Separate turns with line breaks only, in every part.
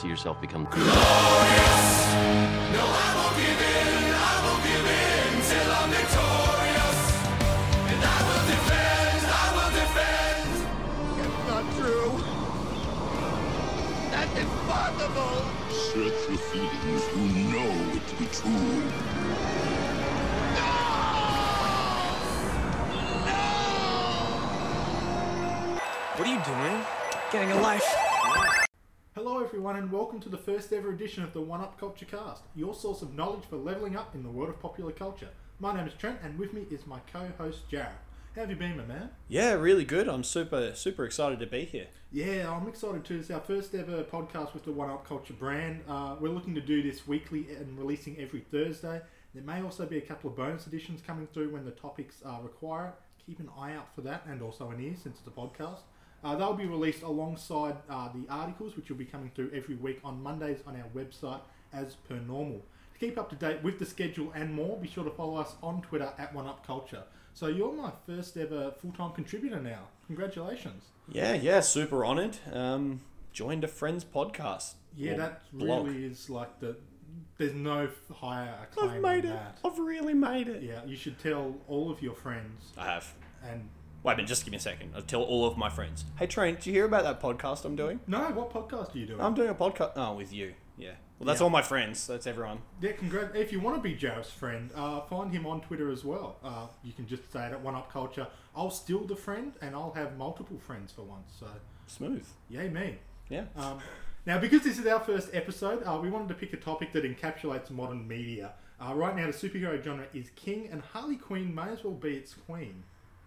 see yourself become. Not give in. I won't give in till I'm victorious. And I will defend. I will defend.
It's not true. That's impossible.
Search your feelings. You know it to be true.
What are you doing? Getting a life.
Everyone, and welcome to the first ever edition of the One Up Culture Cast, your source of knowledge for leveling up in the world of popular culture. My name is Trent, and with me is my co-host Jarrett. How have you been, my man?
Yeah, really good. I'm super, super excited to be here.
Yeah, I'm excited too. It's our first ever podcast with the One Up Culture brand. Uh, we're looking to do this weekly and releasing every Thursday. There may also be a couple of bonus editions coming through when the topics uh, require it. Keep an eye out for that, and also an ear since it's a podcast. Uh, they'll be released alongside uh, the articles, which will be coming through every week on Mondays on our website as per normal. To keep up to date with the schedule and more, be sure to follow us on Twitter at OneUpCulture. So you're my first ever full-time contributor now. Congratulations.
Yeah, yeah, super honoured. Um, joined a friend's podcast.
Yeah, that
blog.
really is like the. There's no higher acclaim
I've made
than
it.
that.
I've really made it.
Yeah, you should tell all of your friends
I have.
and.
Wait a minute, just give me a second. I'll tell all of my friends. Hey, Train, did you hear about that podcast I'm doing?
No, what podcast are you doing?
I'm doing a podcast. Oh, with you. Yeah. Well, that's
Yeah.
all my friends. That's everyone.
Yeah, congrats. If you want to be Jarrett's friend, uh, find him on Twitter as well. Uh, you can just say it at One Up Culture. I'll steal the friend, and I'll have multiple friends for once. So,
Smooth.
yay me.
Yeah.
Um, now, because this is our first episode, uh, we wanted to pick a topic that encapsulates modern media. Uh, right now, the superhero genre is king, and Harley Quinn may as well be its queen.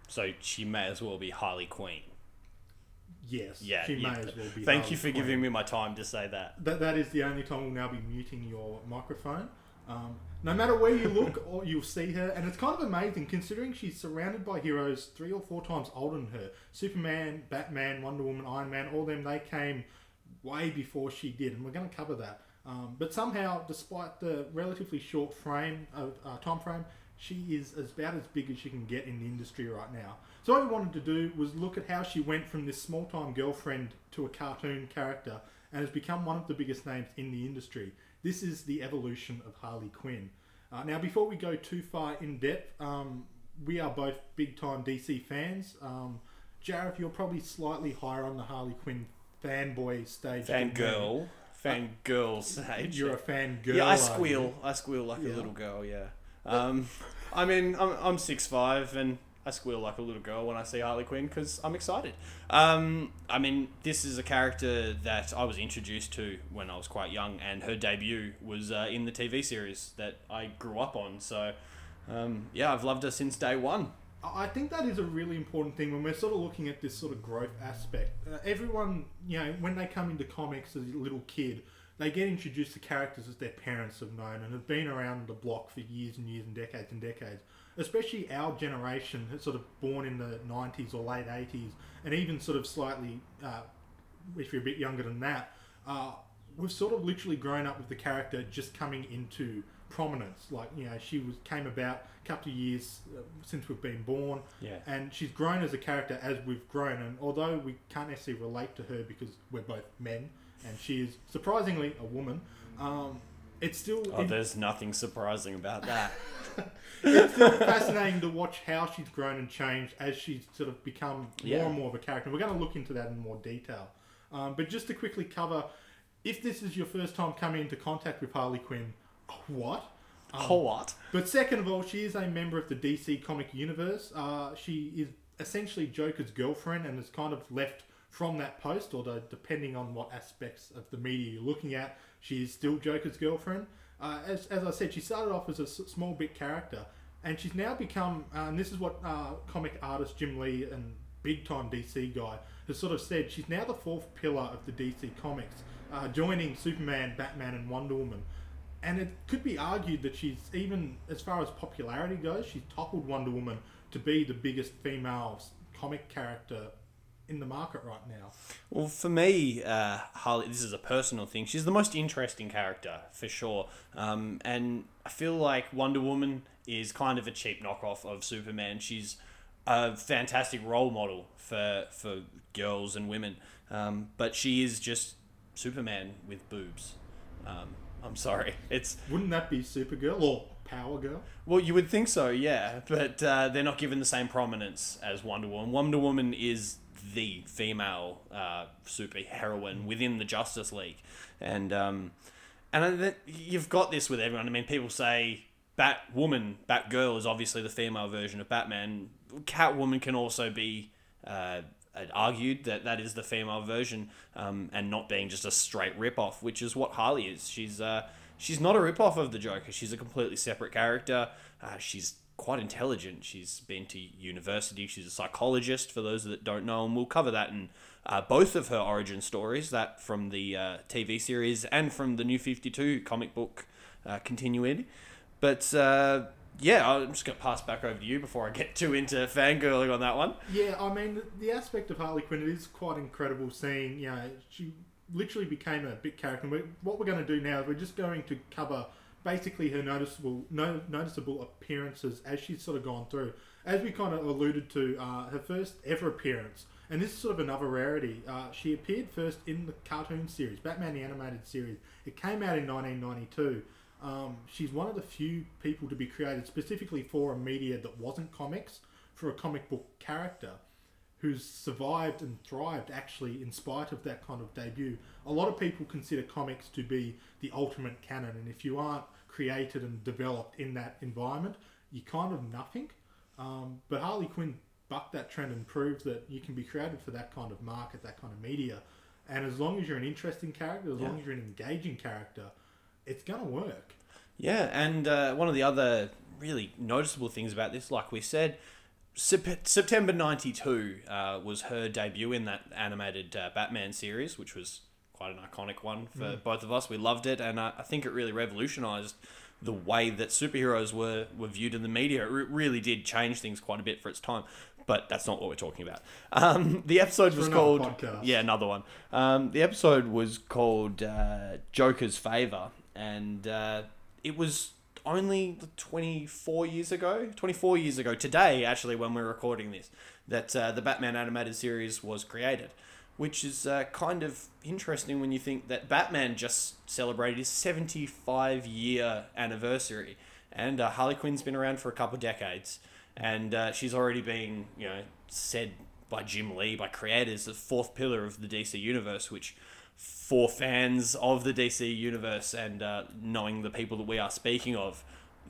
So she may as well be Harley Quinn.
Yes,
Yeah.
she may as well be.
Thank
Harley
you for
Quinn.
giving me my time to say that.
That, that is the only time we'll now be muting your microphone. Um, no matter where you look, or you'll see her, and it's kind of amazing considering she's surrounded by heroes three or four times older than her. Superman, Batman, Wonder Woman, Iron Man, all them they came way before she did, and we're going to cover that. Um, but somehow, despite the relatively short frame of uh, time frame, she is as about as big as she can get in the industry right now. So what we wanted to do was look at how she went from this small-time girlfriend to a cartoon character and has become one of the biggest names in the industry. This is the evolution of Harley Quinn. Uh, now, before we go too far in depth, um, we are both big-time DC fans. Um, Jarrett, you're probably slightly higher on the Harley Quinn fanboy stage.
Fangirl. Fangirl stage.
You're a fangirl.
Yeah, I squeal. I squeal like
Yeah.
a little girl. Yeah. Um, I mean, I'm I'm six five and I squeal like a little girl when I see Harley Quinn because I'm excited. Um, I mean, this is a character that I was introduced to when I was quite young, and her debut was uh, in the TV series that I grew up on. So, um, yeah, I've loved her since day one.
I think that is a really important thing when we're sort of looking at this sort of growth aspect. Uh, everyone, you know, when they come into comics as a little kid, they get introduced to characters that their parents have known and have been around the block for years and years and decades and decades. Especially our generation, that's sort of born in the 90s or late 80s, and even sort of slightly, uh, if you're a bit younger than that, uh, we've sort of literally grown up with the character just coming into prominence. Like, you know, she was came about a couple of years uh, since we've been born
Yeah.
and she's grown as a character as we've grown. And although we can't necessarily relate to her because we're both men, and she is surprisingly a woman, um, it's still
Oh,
it-
there's nothing surprising about that.
it's still fascinating to watch how she's grown and changed as she's sort of become
Yeah.
more and more of a character. We're going to look into that in more detail. Um, but just to quickly cover, if this is your first time coming into contact with Harley Quinn, what?
oh, what?
But second of all, she is a member of the DC comic universe. Uh, she is essentially Joker's girlfriend and has kind of left from that post, although depending on what aspects of the media you're looking at, she is still Joker's girlfriend. Uh, as, as I said, she started off as a s- small bit character, and she's now become, uh, and this is what uh, comic artist Jim Lee and big time DC guy has sort of said, she's now the fourth pillar of the DC comics, uh, joining Superman, Batman, and Wonder Woman. And it could be argued that she's even, as far as popularity goes, she's toppled Wonder Woman to be the biggest female comic character in the market right now.
Well, for me, uh, Harley, this is a personal thing. She's the most interesting character for sure, um, and I feel like Wonder Woman is kind of a cheap knockoff of Superman. She's a fantastic role model for for girls and women. Um, but she is just Superman with boobs. Um, I'm sorry, it's
Wouldn't that be Supergirl or Power Girl?
well, you would think so, yeah, but uh, they're not given the same prominence as Wonder Woman. Wonder Woman is the female uh, within the Justice League, and um, and you've got this with everyone. I mean, people say Batwoman, Batgirl is obviously the female version of Batman. Catwoman can also be uh, argued that that is the female version, um, and not being just a straight rip off, which is what Harley is. She's uh, she's not a rip off of the Joker. She's a completely separate character. Uh, she's quite intelligent. She's been to university. She's a psychologist. For those that don't know, and we'll cover that in uh, both of her origin stories, that from the uh, TV series and from the New Fifty Two comic book uh, continuity. But uh, yeah, I'm just gonna pass back over to you before I get too into fangirling on that one.
Yeah, I mean, the aspect of Harley Quinn it is quite incredible seeing, you know, she literally became a big character. And what we're going to do now is we're just going to cover basically her noticeable no, noticeable appearances as she's sort of gone through. As we kind of alluded to, uh, her first ever appearance, and this is sort of another rarity. Uh, she appeared first in the cartoon series, Batman the Animated Series. It came out in 1992. Um, she's one of the few people to be created specifically for a media that wasn't comics, for a comic book character who's survived and thrived actually in spite of that kind of debut. A lot of people consider comics to be the ultimate canon, and if you aren't created and developed in that environment, you're kind of nothing. Um, but Harley Quinn bucked that trend and proved that you can be created for that kind of market, that kind of media. And as long as you're an interesting character, as long as you're an engaging character, it's going to work.
Yeah, and uh, one of the other really noticeable things about this, like we said, Sep- September 92 uh, was her debut in that animated uh, Batman series, which was quite an iconic one for both of us. We loved it, and uh, I think it really revolutionized the way that superheroes were, were viewed in the media. It re- really did change things quite a bit for its time. But that's not what we're talking about. Um, the episode was called
podcast.
yeah, another one. Um, the episode was called uh, Joker's Favor, and uh, it was only 24 years ago, 24 years ago today, actually, when we're recording this, that uh, the Batman animated series was created. Which is uh, kind of interesting when you think that Batman just celebrated his 75 year anniversary, and uh, Harley Quinn's been around for a couple decades, and uh, she's already been, you know, said by Jim Lee, by creators, the fourth pillar of the DC universe, which for fans of the DC universe and uh, knowing the people that we are speaking of,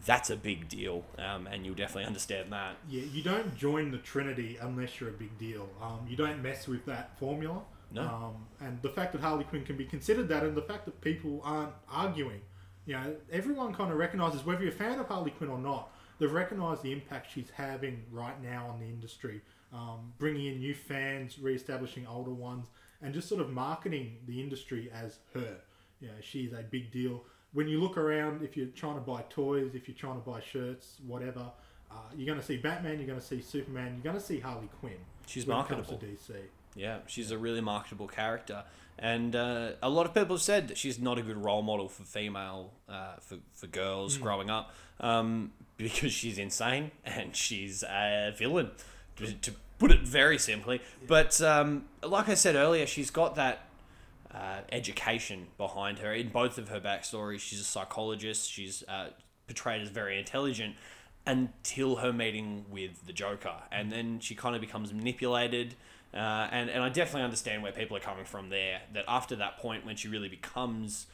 that's a big deal, um, and you'll definitely understand that.
Yeah, you don't join the Trinity unless you're a big deal. Um, you don't mess with that formula.
No.
Um, and the fact that Harley Quinn can be considered that, and the fact that people aren't arguing, you know, everyone kind of recognizes whether you're a fan of Harley Quinn or not. They've recognized the impact she's having right now on the industry, um, bringing in new fans, re-establishing older ones, and just sort of marketing the industry as her. You know, she's a big deal. When you look around, if you're trying to buy toys, if you're trying to buy shirts, whatever, uh, you're going to see Batman, you're going to see Superman, you're going to see Harley Quinn.
She's
when it comes
marketable.
to DC.
Yeah, she's a really marketable character, and uh, a lot of people have said that she's not a good role model for female, uh, for for girls growing up, um, because she's insane and she's a villain, to, to put it very simply. But um, like I said earlier, she's got that uh, education behind her in both of her backstories. She's a psychologist. She's uh, portrayed as very intelligent until her meeting with the Joker, and then she kind of becomes manipulated. Uh, and and I definitely understand where people are coming from there. That after that point, when she really becomes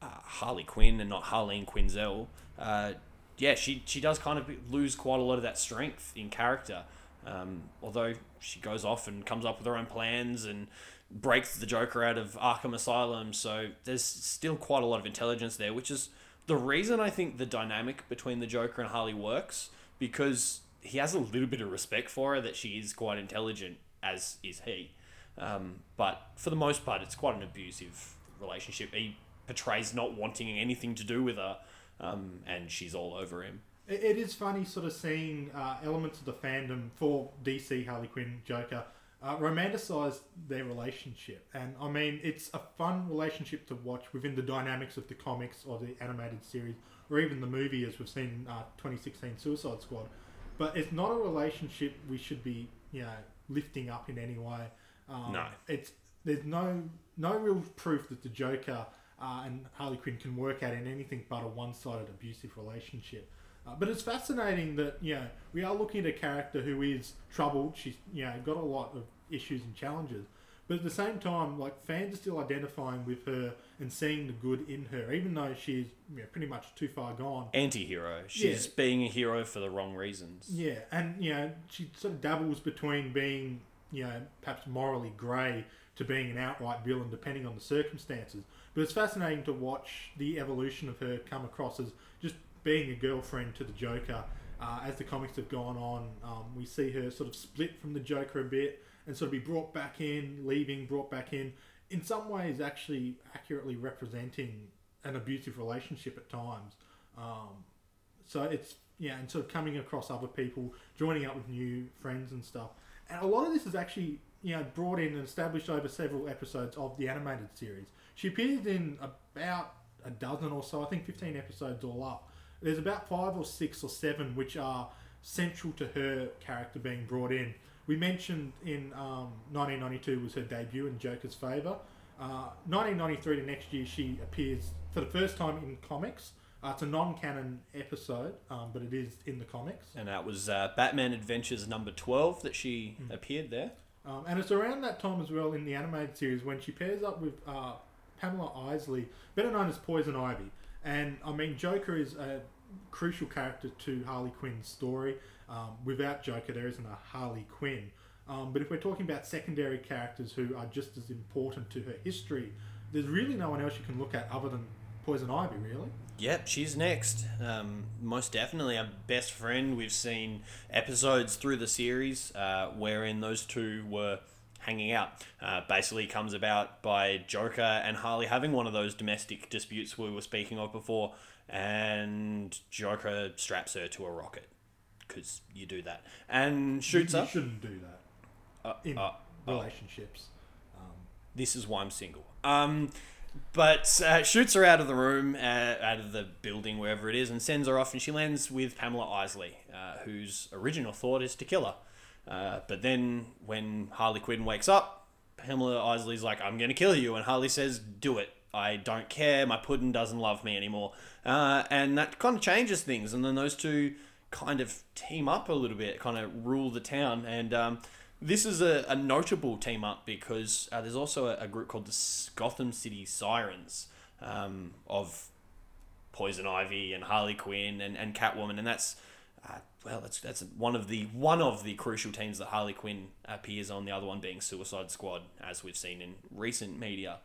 uh, Harley Quinn and not Harleen Quinzel, uh, yeah, she she does kind of lose quite a lot of that strength in character. Um, although she goes off and comes up with her own plans and breaks the Joker out of Arkham Asylum, so there's still quite a lot of intelligence there, which is the reason I think the dynamic between the Joker and Harley works because he has a little bit of respect for her that she is quite intelligent, as is he. Um, but for the most part, it's quite an abusive relationship. He portrays not wanting anything to do with her, um, and she's all over him.
It, is funny sort of seeing uh, elements of the fandom for DC Harley Quinn Joker uh, romanticize their relationship, and I mean it's a fun relationship to watch within the dynamics of the comics or the animated series, or even the movie as we've seen uh, 2016 Suicide Squad. but it's not a relationship we should be, you know, lifting up in any way. Um,
No.
it's there's no no real proof that the Joker uh, and Harley Quinn can work out in anything but a one-sided abusive relationship. Uh, but it's fascinating that you know we are looking at a character who is troubled. She's you know got a lot of issues and challenges, but at the same time, like fans are still identifying with her and seeing the good in her, even though she's you know, pretty much too far gone.
Anti-hero. She's
Yeah.
being a hero for the wrong reasons.
Yeah, and you know she sort of dabbles between being you know perhaps morally grey to being an outright villain, depending on the circumstances. But it's fascinating to watch the evolution of her come across as just being a girlfriend to the Joker. Uh, as the comics have gone on, um, we see her sort of split from the Joker a bit and sort of be brought back in, leaving, brought back in. In some ways, actually accurately representing an abusive relationship at times. Um, so it's yeah, and sort of coming across other people, joining up with new friends and stuff. And a lot of this is actually you know brought in and established over several episodes of the animated series. She appears in about a dozen or so, I think fifteen episodes all up. There's about five or six or seven which are central to her character being brought in. We mentioned in um, 1992 was her debut in Joker's Favour. Uh, 1993 to next year she appears for the first time in comics. Uh, it's a non-canon episode, um, but it is in the comics.
And that was uh, Batman Adventures number 12 that she
Hmm.
appeared there.
Um, and it's around that time as well in the animated series when she pairs up with uh, Pamela Isley, better known as Poison Ivy. And I mean, Joker is a crucial character to Harley Quinn's story. Um, without Joker, there isn't a Harley Quinn. Um, but if we're talking about secondary characters who are just as important to her history, there's really no one else you can look at other than Poison Ivy, really.
Yep, she's next. Um, most definitely our best friend. We've seen episodes through the series uh, wherein those two were hanging out. Uh, basically comes about by Joker and Harley having one of those domestic disputes we were speaking of before, and Joker straps her to a rocket because you do that and shoots her.
you
her.
shouldn't do that
Uh,
in
uh, oh.
relationships.
this is why I'm single. Um, but uh, shoots her out of the room, uh, out of the building, wherever it is, and sends her off. And she lands with Pamela Isley, uh, whose original thought is to kill her. Uh, but then when Harley Quinn wakes up, Pamela Isley's like, "I'm gonna kill you," and Harley says, "Do it. I don't care. My pudding doesn't love me anymore." Uh, and that kind of changes things. And then those two kind of team up a little bit, kind of rule the town. And um, this is a, a notable team up because uh, there's also a, a group called the Gotham City Sirens um, of Poison Ivy and Harley Quinn and, and Catwoman, and that's well, that's that's one of the one of the crucial teams that Harley Quinn appears on. The other one being Suicide Squad, as we've seen in recent media.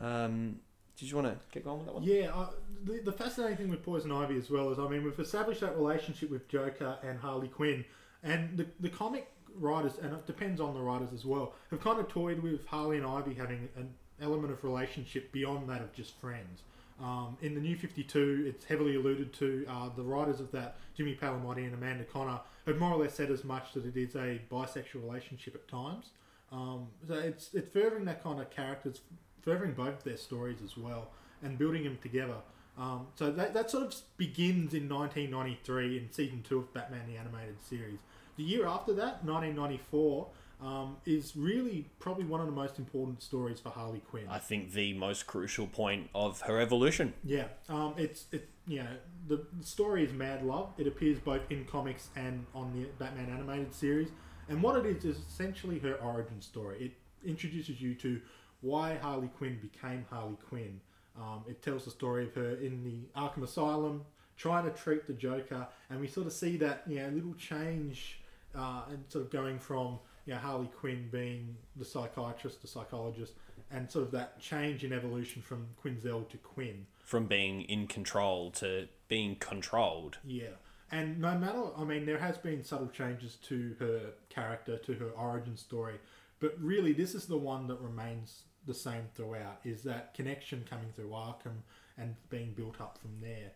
Um, did you want to get going with that one?
Yeah, uh, the, the fascinating thing with Poison Ivy as well is, I mean, we've established that relationship with Joker and Harley Quinn, and the, the comic writers, and it depends on the writers as well, have kind of toyed with Harley and Ivy having an element of relationship beyond that of just friends. Um, in the New 52, it's heavily alluded to. Uh, the writers of that, Jimmy Palmiotti and Amanda Conner, have more or less said as much that it is a bisexual relationship at times. Um, so it's it's furthering that kind of characters, furthering both their stories as well, and building them together. Um, so that, that sort of begins in 1993 in season two of Batman the Animated Series. The year after that, 1994, um, is really probably one of the most important stories for Harley Quinn.
I think the most crucial point of her evolution.
Yeah, um, it's it. You know, the, story is Mad Love. It appears both in comics and on the Batman animated series. And what it is is essentially her origin story. It introduces you to why Harley Quinn became Harley Quinn. Um, it tells the story of her in the Arkham Asylum trying to treat the Joker, and we sort of see that you know little change uh, and sort of going from you know Harley Quinn being the psychiatrist, the psychologist, and sort of that change in evolution from Quinzel to Quinn.
From being in control to being controlled.
Yeah. And no matter, I mean, there has been subtle changes to her character, to her origin story, but really, this is the one that remains the same throughout. Is that connection coming through Arkham and being built up from there?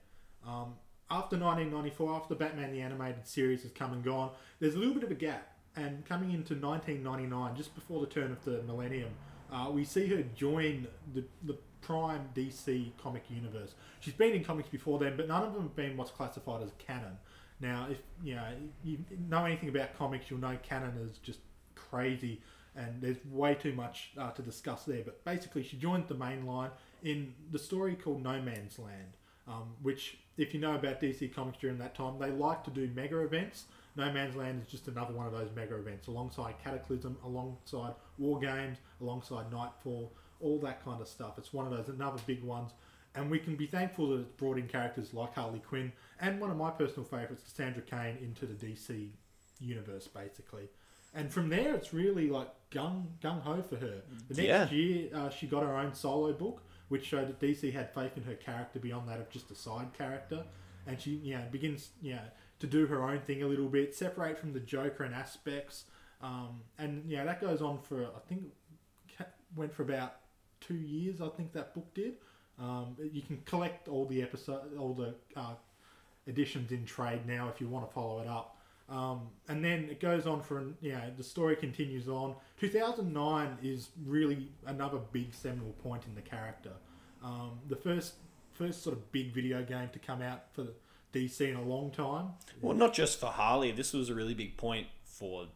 Um, after 1994, after Batman the Animated Series has come and gone, there's a little bit of a gap. And coming into 1999, just before the turn of the millennium, uh, we see her join the, the prime DC comic universe. She's been in comics before then, but none of them have been what's classified as canon. Now, if you know you know anything about comics, you'll know canon is just crazy, and there's way too much uh, to discuss there. But basically, she joined the main line in the story called No Man's Land, um, which, if you know about DC Comics during that time, they like to do mega events. No Man's Land is just another one of those mega events, alongside Cataclysm, alongside War Games, alongside Knightfall, all that kind of stuff. It's one of those another big ones, and we can be thankful that it's brought in characters like Harley Quinn and one of my personal favourites, Cassandra Cain, into the DC universe, basically. And from there, it's really like gung gung ho for her. The next
Yeah.
year, uh, she got her own solo book, which showed that DC had faith in her character beyond that of just a side character, and she yeah begins you know to do her own thing a little bit, separate from the Joker and aspects, um, and yeah, that goes on for I think went for about two years. I think that book did. Um, you can collect all the episode, all the uh, editions in trade now if you want to follow it up. Um, and then it goes on for, know, the story continues on. 2009 is really another big seminal point in the character. Um, the first, first sort of big video game to come out for DC in a long time.
Well, not just for Harley. This was a really big point for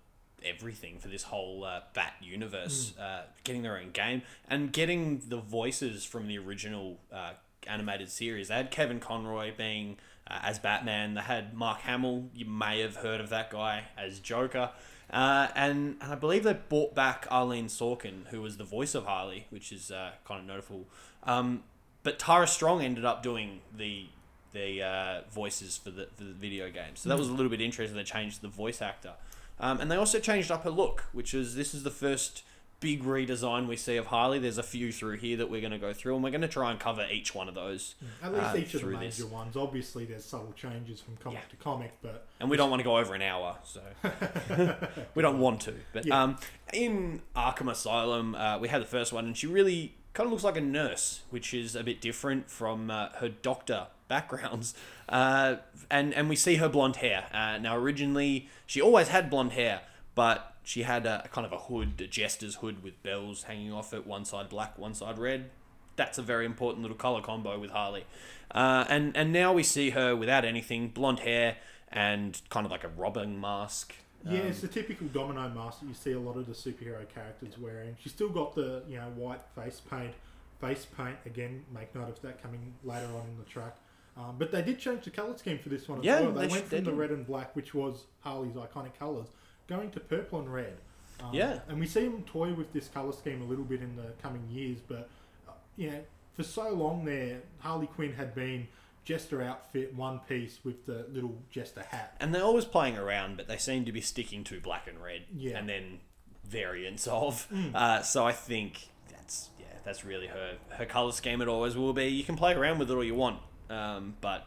everything for this whole uh, Bat universe. Uh, getting their own game and getting the voices from the original uh, animated series. They had Kevin Conroy being uh, as Batman. They had Mark Hamill. You may have heard of that guy as Joker. Uh, and, and I believe they brought back Arlene Sorkin, who was the voice of Harley, which is uh, kind of notable. Um, but Tara Strong ended up doing the the uh, voices for the, for the video game. So that was a little bit interesting. They changed the voice actor. Um, and they also changed up her look, which is this is the first big redesign we see of Harley. There's a few through here that we're going to go through, and we're going to try and cover each one of those.
At least
uh,
each of the major
this.
ones. Obviously, there's subtle changes from comic
Yeah.
to comic, but
And we don't want to go over an hour, so we don't want to. But
Yeah.
um, in Arkham Asylum, uh, we had the first one, and she really kind of looks like a nurse, which is a bit different from uh, her doctor backgrounds. Uh, and and we see her blonde hair. Uh, now, originally, she always had blonde hair, but she had a kind of a hood, a jester's hood with bells hanging off it, one side black, one side red. That's a very important little color combo with Harley. Uh, and and now we see her without anything, blonde hair and kind of like a Robin mask.
Yeah, it's the typical domino mask that you see a lot of the superhero characters wearing. She's still got the you know white face paint, face paint again. Make note of that coming later on in the track. Um, but they did change the color scheme for this one as
Yeah,
well. They,
they
went
sh- they
from the red and black, which was Harley's iconic colors, going to purple and red. Um,
Yeah.
and we see them toy with this color scheme a little bit in the coming years. But uh, you know, for so long there, Harley Quinn had been jester outfit, one piece with the little jester hat.
And they're always playing around, but they seem to be sticking to black and red.
Yeah.
And then variants of. Uh, so I think that's yeah, that's really her her color scheme. It always will be. You can play around with it all you want, um, but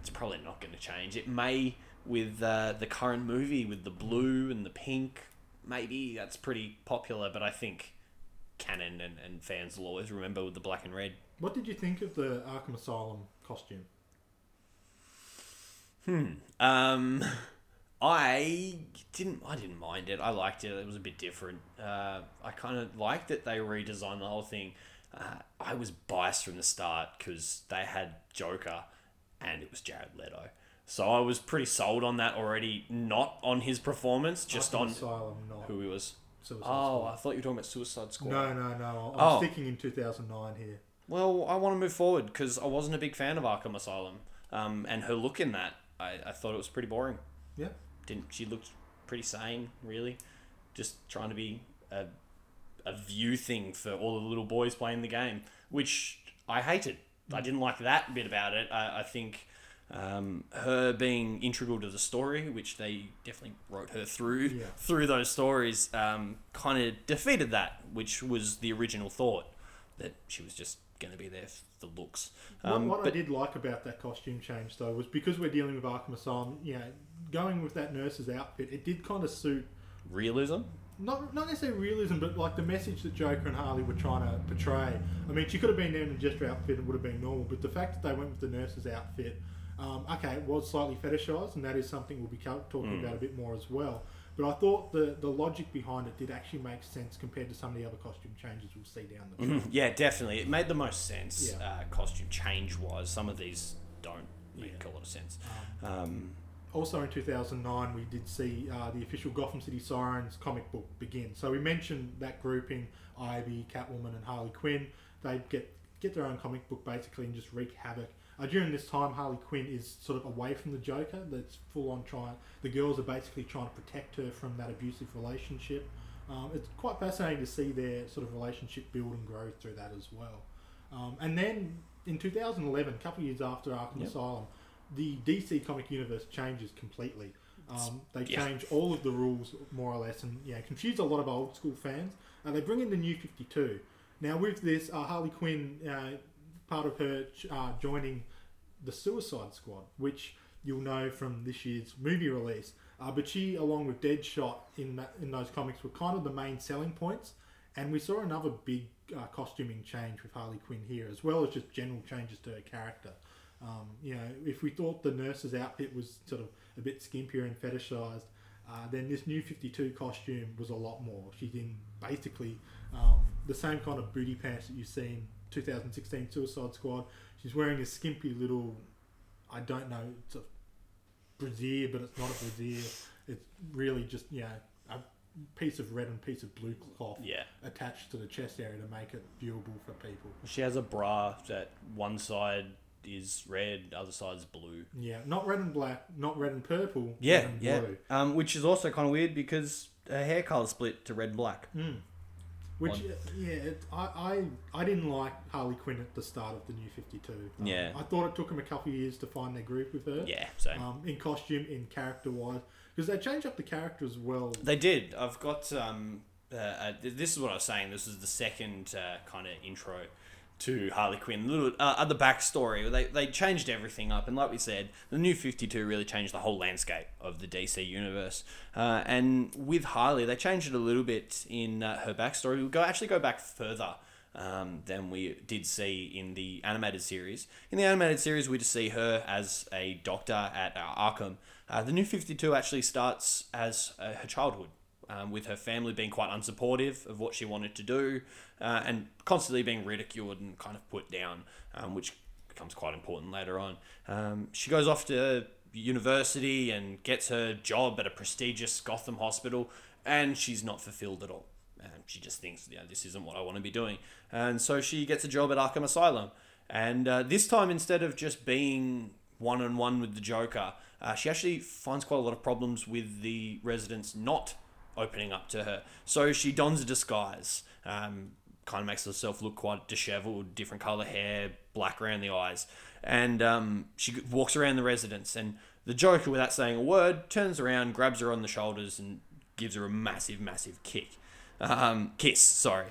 it's probably not going to change. It may with uh, the current movie with the blue and the pink. Maybe that's pretty popular, but I think canon and, and fans will always remember with the black and red.
What did you think of the Arkham Asylum costume? Hmm.
Um, I didn't. I didn't mind it. I liked it. It was a bit different. Uh, I kind of liked that they redesigned the whole thing. Uh, I was biased from the start because they had Joker, and it was Jared Leto. So I was pretty sold on that already. Not on his performance, just on
Asylum, not
who he was.
Suicide
Oh,
Squad.
I thought you were talking about Suicide Squad.
No, no, no. I'm
Oh.
sticking in 2009 here.
Well, I want to move forward because I wasn't a big fan of Arkham Asylum, um, and her look in that, I, I thought it was pretty boring.
Yeah.
didn't she looked pretty sane really just trying to be a, a view thing for all the little boys playing the game which i hated. I didn't like that bit about it. I, I think um, her being integral to the story which they definitely wrote her through
Yeah.
through those stories um, kind of defeated that which was the original thought that she was just going to be there for the looks. Um,
what what I did like about that costume change, though, was because we're dealing with Arkham Asylum, you know, going with that nurse's outfit, it did kind of suit,
realism
not, not necessarily realism, but like the message that Joker and Harley were trying to portray. I mean, she could have been there in a jester outfit and would have been normal, but the fact that they went with the nurse's outfit, um, okay, it was slightly fetishized, and that is something we'll be talking
Hmm.
about a bit more as well. But I thought the, the logic behind it did actually make sense compared to some of the other costume changes we'll see down the track.
Yeah, definitely. It made the most sense,
Yeah.
uh, costume change wise. Some of these don't make
Yeah.
a lot of sense. Um,
also in 2009, we did see uh, the official Gotham City Sirens comic book begin. So we mentioned that grouping: Ivy, Catwoman, and Harley Quinn. They get get their own comic book basically and just wreak havoc. Uh, during this time, Harley Quinn is sort of away from the Joker. That's full on trying. The girls are basically trying to protect her from that abusive relationship. Um, it's quite fascinating to see their sort of relationship build and grow through that as well. Um, and then in 2011, a couple of years after Arkham
Yep.
Asylum, the DC comic universe changes completely. Um, they
Yeah.
change all of the rules more or less, and yeah, confuse a lot of old school fans. Uh, they bring in the new 52. Now with this, uh, Harley Quinn, uh, part of her ch- uh, joining the Suicide Squad, which you'll know from this year's movie release. Uh, but she, along with Deadshot in that, in those comics, were kind of the main selling points. And we saw another big uh, costuming change with Harley Quinn here, as well as just general changes to her character. Um, you know, if we thought the nurse's outfit was sort of a bit skimpier and fetishized, uh, then this new 52 costume was a lot more. She's in basically um, the same kind of booty pants that you see in 2016 Suicide Squad. She's wearing a skimpy little, I don't know, it's a brassiere, but it's not a brassiere. It's really just, you know, a piece of red and piece of blue cloth
Yeah.
attached to the chest area to make it viewable for people.
She has a bra that one side is red, the other side's blue.
Yeah, not red and black, not red and purple.
Yeah,
and
yeah.
blue.
Um, which is also kind of weird because her hair color split to red and black.
Which,
One.
uh, yeah, it, I, I, I didn't like Harley Quinn at the start of the new 52. Um,
Yeah.
I thought it took them a couple of years to find their group with her.
Yeah, same.
Um, in costume, in character wise. Because they changed up the character as well.
They did. I've got. Um, uh, uh, this is what I was saying. This is the second uh, kind of intro to Harley Quinn. Little uh, other backstory. They they changed everything up, and like we said, the new Fifty Two really changed the whole landscape of the DC universe. Uh, and with Harley, they changed it a little bit in uh, her backstory. We'll go actually go back further. Um, than we did see in the animated series. In the animated series, we just see her as a doctor at uh, Arkham. Uh, the new 52 actually starts as uh, her childhood um, with her family being quite unsupportive of what she wanted to do uh, and constantly being ridiculed and kind of put down, um, which becomes quite important later on. Um, she goes off to university and gets her job at a prestigious Gotham hospital, and she's not fulfilled at all. And she just thinks, yeah, this isn't what I want to be doing. And so she gets a job at Arkham Asylum. And uh, this time, instead of just being one on one with the Joker, uh, she actually finds quite a lot of problems with the residents not opening up to her. So she dons a disguise, um, kind of makes herself look quite disheveled, different color hair, black around the eyes, and um, she walks around the residence. And the Joker, without saying a word, turns around, grabs her on the shoulders, and gives her a massive, massive kick. Um, kiss, sorry.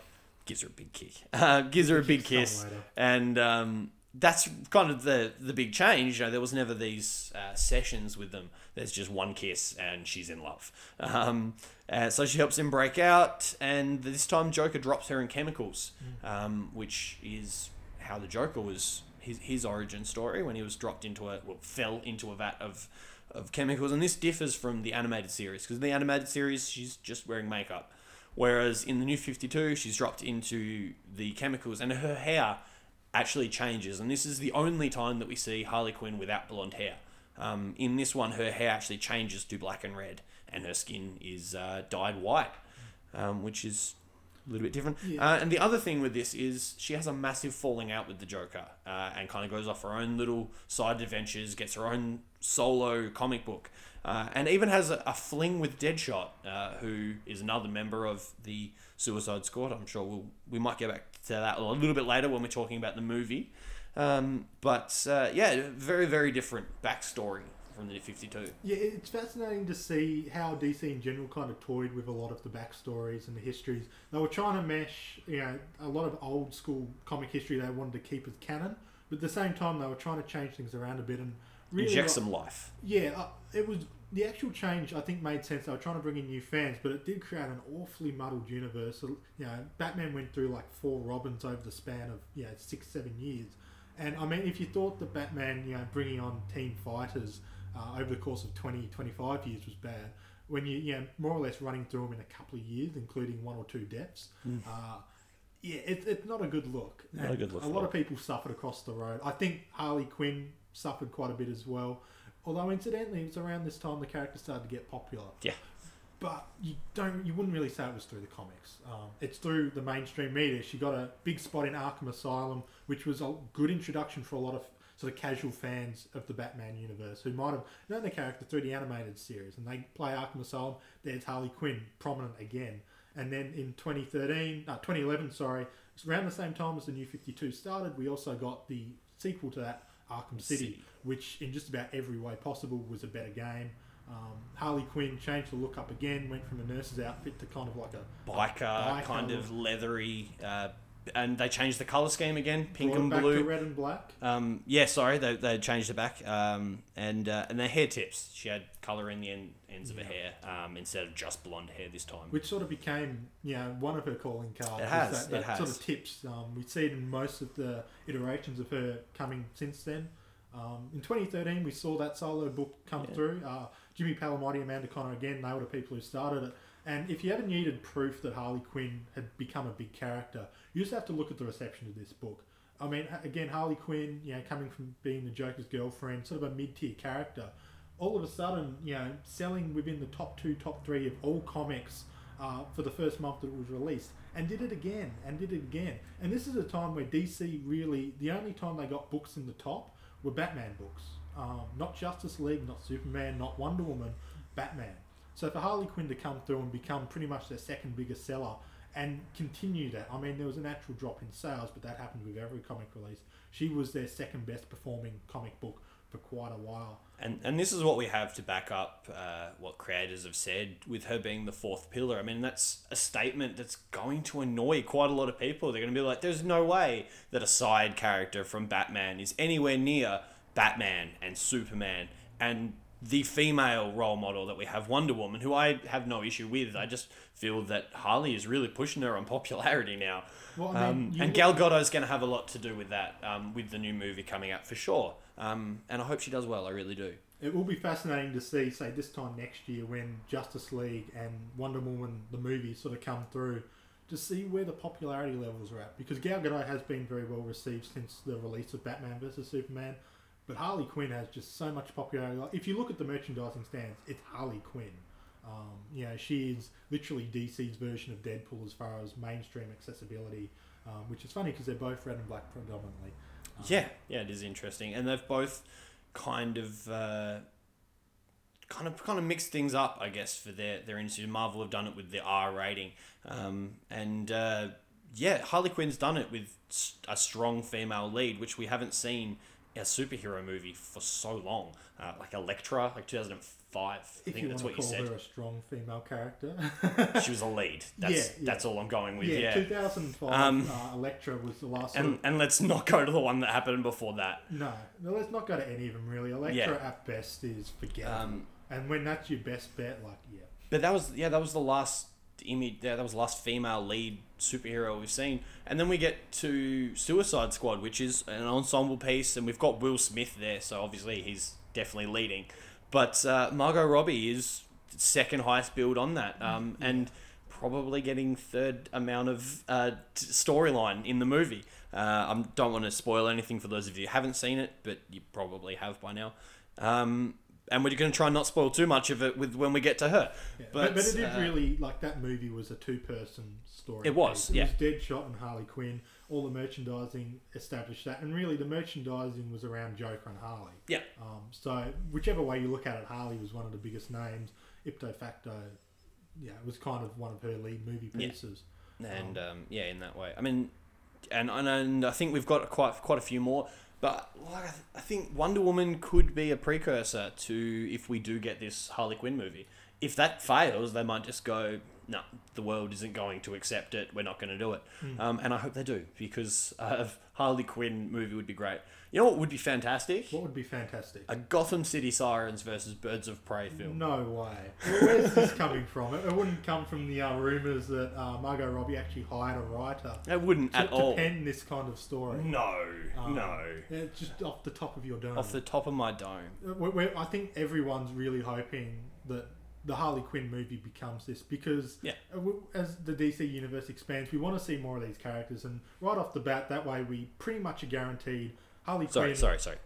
Gives her a big kick. Uh, gives her a big kiss. And um, that's kind of the, the big change. You know, there was never these uh, sessions with them. There's just one kiss and she's in love. Um, uh, so she helps him break out, and this time Joker drops her in chemicals, um, which is how the Joker was his, his origin story when he was dropped into a well fell into a vat of of chemicals, and this differs from the animated series because in the animated series she's just wearing makeup, whereas in the new Fifty Two she's dropped into the chemicals, and her hair actually changes, and this is the only time that we see Harley Quinn without blonde hair. Um, in this one, her hair actually changes to black and red, and her skin is uh, dyed white, um, which is a little bit different. Uh, and the other thing with this is she has a massive falling out with the Joker, uh, and kind of goes off her own little side adventures, gets her own solo comic book, uh, and even has a, a fling with Deadshot, uh, who is another member of the Suicide Squad. I'm sure we'll we might get back to that a little bit later when we're talking about the movie. Um, but uh, yeah, very very different backstory from the New Fifty Two.
Yeah, it's fascinating to see how DC in general kind of toyed with a lot of the backstories and the histories. They were trying to mesh, you know, a lot of old school comic history they wanted to keep as canon, but at the same time they were trying to change things around a bit and really
Inject some life.
Yeah, uh, it was the actual change. I think made sense. They were trying to bring in new fans, but it did create an awfully muddled universe. You know, Batman went through like four Robins over the span of you know six, seven years. And I mean, if you thought that Batman, you know, bringing on team fighters uh, over the course of 20, 25 years was bad, when you, you know, more or less running through them in a couple of years, including one or two deaths, uh, yeah, it, it's not a good look.
Not a good look
A lot of people suffered across the road. I think Harley Quinn suffered quite a bit as well. Although incidentally, it was around this time the character started to get popular.
Yeah.
But you don't, you wouldn't really say it was through the comics. Um, it's through the mainstream media. She got a big spot in Arkham Asylum, which was a good introduction for a lot of sort of casual fans of the Batman universe who might have known the character through the animated series. And they play Arkham Asylum. There's Harley Quinn prominent again. And then in 2013, no, 2011, sorry, around the same time as the New 52 started, we also got the sequel to that, Arkham City,
City.
Which in just about every way possible was a better game. Um, Harley Quinn changed the look up again, went from a nurse's outfit to kind of like a
biker,
biker
kind of leathery, uh, and they changed the color scheme again, pink and blue.
red and black.
Um, yeah, sorry, they, they changed it back. Um, and uh, and their hair tips. She had color in the end, ends of her hair um, instead of just blonde hair this time.
which sort of became you know one of her calling cards.
It has,
that,
it
that sort of tips. Um, we see it in most of the iterations of her coming since then. Um, in 2013, we saw that solo book come through. Uh, Jimmy Palmiotti, Amanda Conner again, they were the people who started it. And if you ever needed proof that Harley Quinn had become a big character, you just have to look at the reception of this book. I mean, again, Harley Quinn, you know, coming from being the Joker's girlfriend, sort of a mid-tier character, all of a sudden, you know, selling within the top two, top three of all comics uh, for the first month that it was released, and did it again, and did it again. And this is a time where DC really, the only time they got books in the top were Batman books. Um, not Justice League, not Superman, not Wonder Woman, Batman. So for Harley Quinn to come through and become pretty much their second biggest seller and continue that, I mean, there was a natural drop in sales, but that happened with every comic release. She was their second best performing comic book for quite a while.
And and this is what we have to back up uh, what creators have said with her being the fourth pillar. I mean, that's a statement that's going to annoy quite a lot of people. They're going to be like, "There's no way that a side character from Batman is anywhere near Batman and Superman and." The female role model that we have, Wonder Woman, who I have no issue with. I just feel that Harley is really pushing her on popularity now.
Well, I mean,
um, and Gal Gadot's going to have a lot to do with that, um, with the new movie coming out for sure. Um, and I hope she does well. I really do.
It will be fascinating to see, say, this time next year when Justice League and Wonder Woman, the movie, sort of come through, to see where the popularity levels are at. Because Gal Gadot has been very well received since the release of Batman vs Superman, but Harley Quinn has just so much popularity. If you look at the merchandising stands, it's Harley Quinn. Um, you know, she is literally DC's version of Deadpool as far as mainstream accessibility, um, which is funny because they're both red and black predominantly.
Yeah, yeah, it is interesting, and they've both kind of, uh, kind of, kind of mixed things up, I guess, for their their industry. Marvel have done it with the R rating, um, and uh, yeah, Harley Quinn's done it with a strong female lead, which we haven't seen a superhero movie for so long, uh, like Elektra, like two thousand and five. I
If
think
you
that's
want
what
to
you
call
said.
her a strong female character.
She was a lead. That's
Yeah, yeah.
that's all I'm going with.
Yeah,
Yeah.
2005.
Um,
uh, Elektra was the last. Sort
And
of,
and let's not go to the one that happened before that.
no, no, let's not go to any of them really. Elektra
Yeah.
at best is forgettable.
Um,
and when that's your best bet, like yeah,
But that was yeah, that was the last image. Yeah, that was the last female lead superhero we've seen. And then we get to Suicide Squad, which is an ensemble piece, and we've got Will Smith there, so obviously he's definitely leading. But uh, Margot Robbie is second highest billed on that, um, and probably getting third amount of uh, t- storyline in the movie. Uh, I don't want to spoil anything for those of you who haven't seen it, but you probably have by now. Um, and we're going to try and not spoil too much of it with when we get to her.
yeah.
But,
But, it did
uh,
really like that movie was a two-person story.
It was.
It
yeah.
was Deadshot and Harley Quinn. All the merchandising established that, and really the merchandising was around Joker and Harley.
Yeah.
Um, so whichever way you look at it, Harley was one of the biggest names. Ipto facto, yeah, it was kind of one of her lead movie
Yeah.
pieces.
and um, yeah, in that way. I mean, and and, and I think we've got quite quite a few more. But like, I, th- I think Wonder Woman could be a precursor to if we do get this Harley Quinn movie. If that fails, they might just go, no, the world isn't going to accept it. We're not going to do it. Um, and I hope they do because uh, a Harley Quinn movie would be great. You know what would be fantastic?
What would be fantastic?
A Gotham City Sirens versus Birds of Prey film.
No way. Where's this coming from? It, it wouldn't come from the uh, rumors that uh, Margot Robbie actually hired a writer
It wouldn't
to,
at
to
all.
pen this kind of story.
No,
Um,
no.
Yeah, just off the top of your dome.
Off the top of my dome.
Uh, we we I think everyone's really hoping that the Harley Quinn movie becomes this because
Yeah.
as the DC universe expands, we want to see more of these characters, and right off the bat, that way we pretty much are guaranteed Harley
Sorry,
Quinn.
sorry, sorry.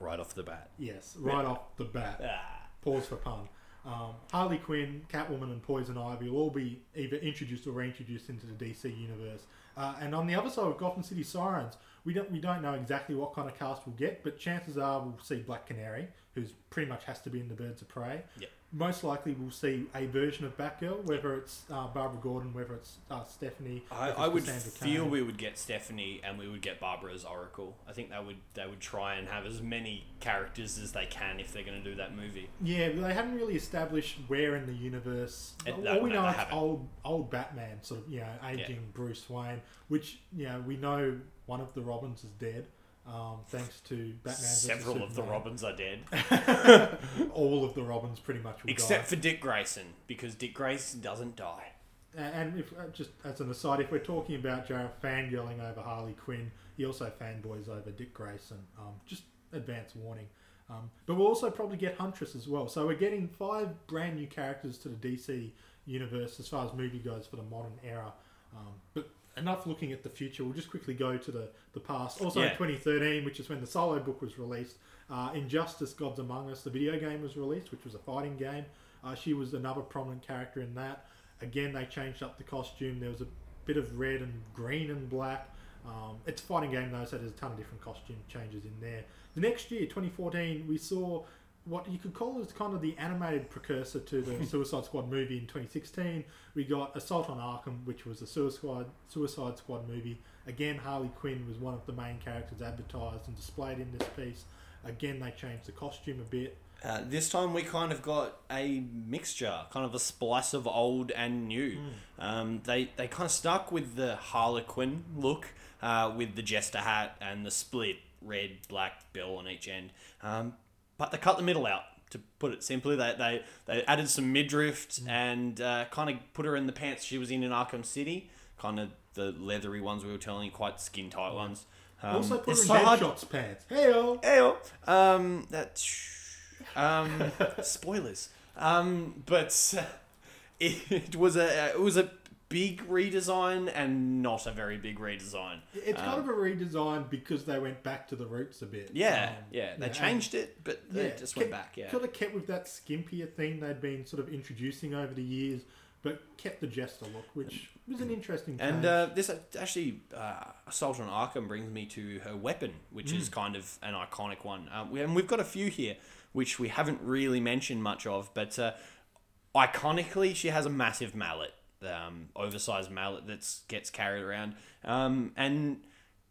right off the bat.
Yes, right off the bat.
Ah.
Pause for pun. Um, Harley Quinn, Catwoman, and Poison Ivy will all be either introduced or reintroduced into the DC universe. Uh, and on the other side of Gotham City Sirens, we don't we don't know exactly what kind of cast we'll get, but chances are we'll see Black Canary, who's pretty much has to be in the Birds of Prey.
Yep.
Most likely we'll see a version of Batgirl, whether it's uh, Barbara Gordon, whether it's uh, Stephanie.
I,
whether
I would feel
Cain.
we would get Stephanie and we would get Barbara as Oracle. I think they would they would try and have as many characters as they can if they're going to do that movie.
Yeah, but they haven't really established where in the universe.
It-
all
no,
we know
they
is
haven't.
old, old Batman, sort of, you know, aging Bruce Wayne. Which you know, we know one of the Robins is dead, um, thanks to Batman.
Several of the Robins are dead,
All of the Robins pretty much will
except
die.
for Dick Grayson because Dick Grayson doesn't die.
And if uh, just as an aside, if we're talking about Jarrett fangirling over Harley Quinn, he also fanboys over Dick Grayson. Um, just advance warning. Um, but we'll also probably get Huntress as well. So we're getting five brand new characters to the DC universe as far as movie goes for the modern era. Um, but enough looking at the future. We'll just quickly go to the, the past. Also in
Yeah.
2013, which is when the solo book was released, uh, Injustice Gods Among Us, the video game was released, which was a fighting game. Uh, she was another prominent character in that. Again, they changed up the costume. There was a bit of red and green and black. Um, it's a fighting game though, so there's a ton of different costume changes in there. The next year, 2014, we saw what you could call as kind of the animated precursor to the Suicide Squad movie in 2016. We got Assault on Arkham, which was a Suicide Suicide Squad movie. Again, Harley Quinn was one of the main characters advertised and displayed in this piece. Again, they changed the costume a bit.
Uh, this time we kind of got a mixture, kind of a splice of old and new. Um, they they kind of stuck with the Harlequin look, uh, with the jester hat and the split red black bill on each end. Um, but they cut the middle out. To put it simply, they they, they added some midriff and uh, kind of put her in the pants she was in in Arkham City, kind of the leathery ones we were telling you, quite skin tight ones. Um,
Also put her in
so hard-
Deadshot's pants. Hey
Ew. Um, that. Um, spoilers. Um, but it, it was a it was a big redesign and not a very big redesign.
It's kind of a redesign because they went back to the roots a bit.
Um, Yeah,
Um,
yeah. They
yeah,
changed it, but they
yeah,
just went
kept-
back. Yeah.
Could have kept with that skimpier thing they'd been sort of introducing over the years, but kept the jester look, which was an interesting change.
And uh, this actually, uh, Assault on Arkham brings me to her weapon, which is
Mm.
kind of an iconic one. Um, we, and we've got a few here, which we haven't really mentioned much of, but uh, iconically, she has a massive mallet, um, oversized mallet that gets carried around. Um, and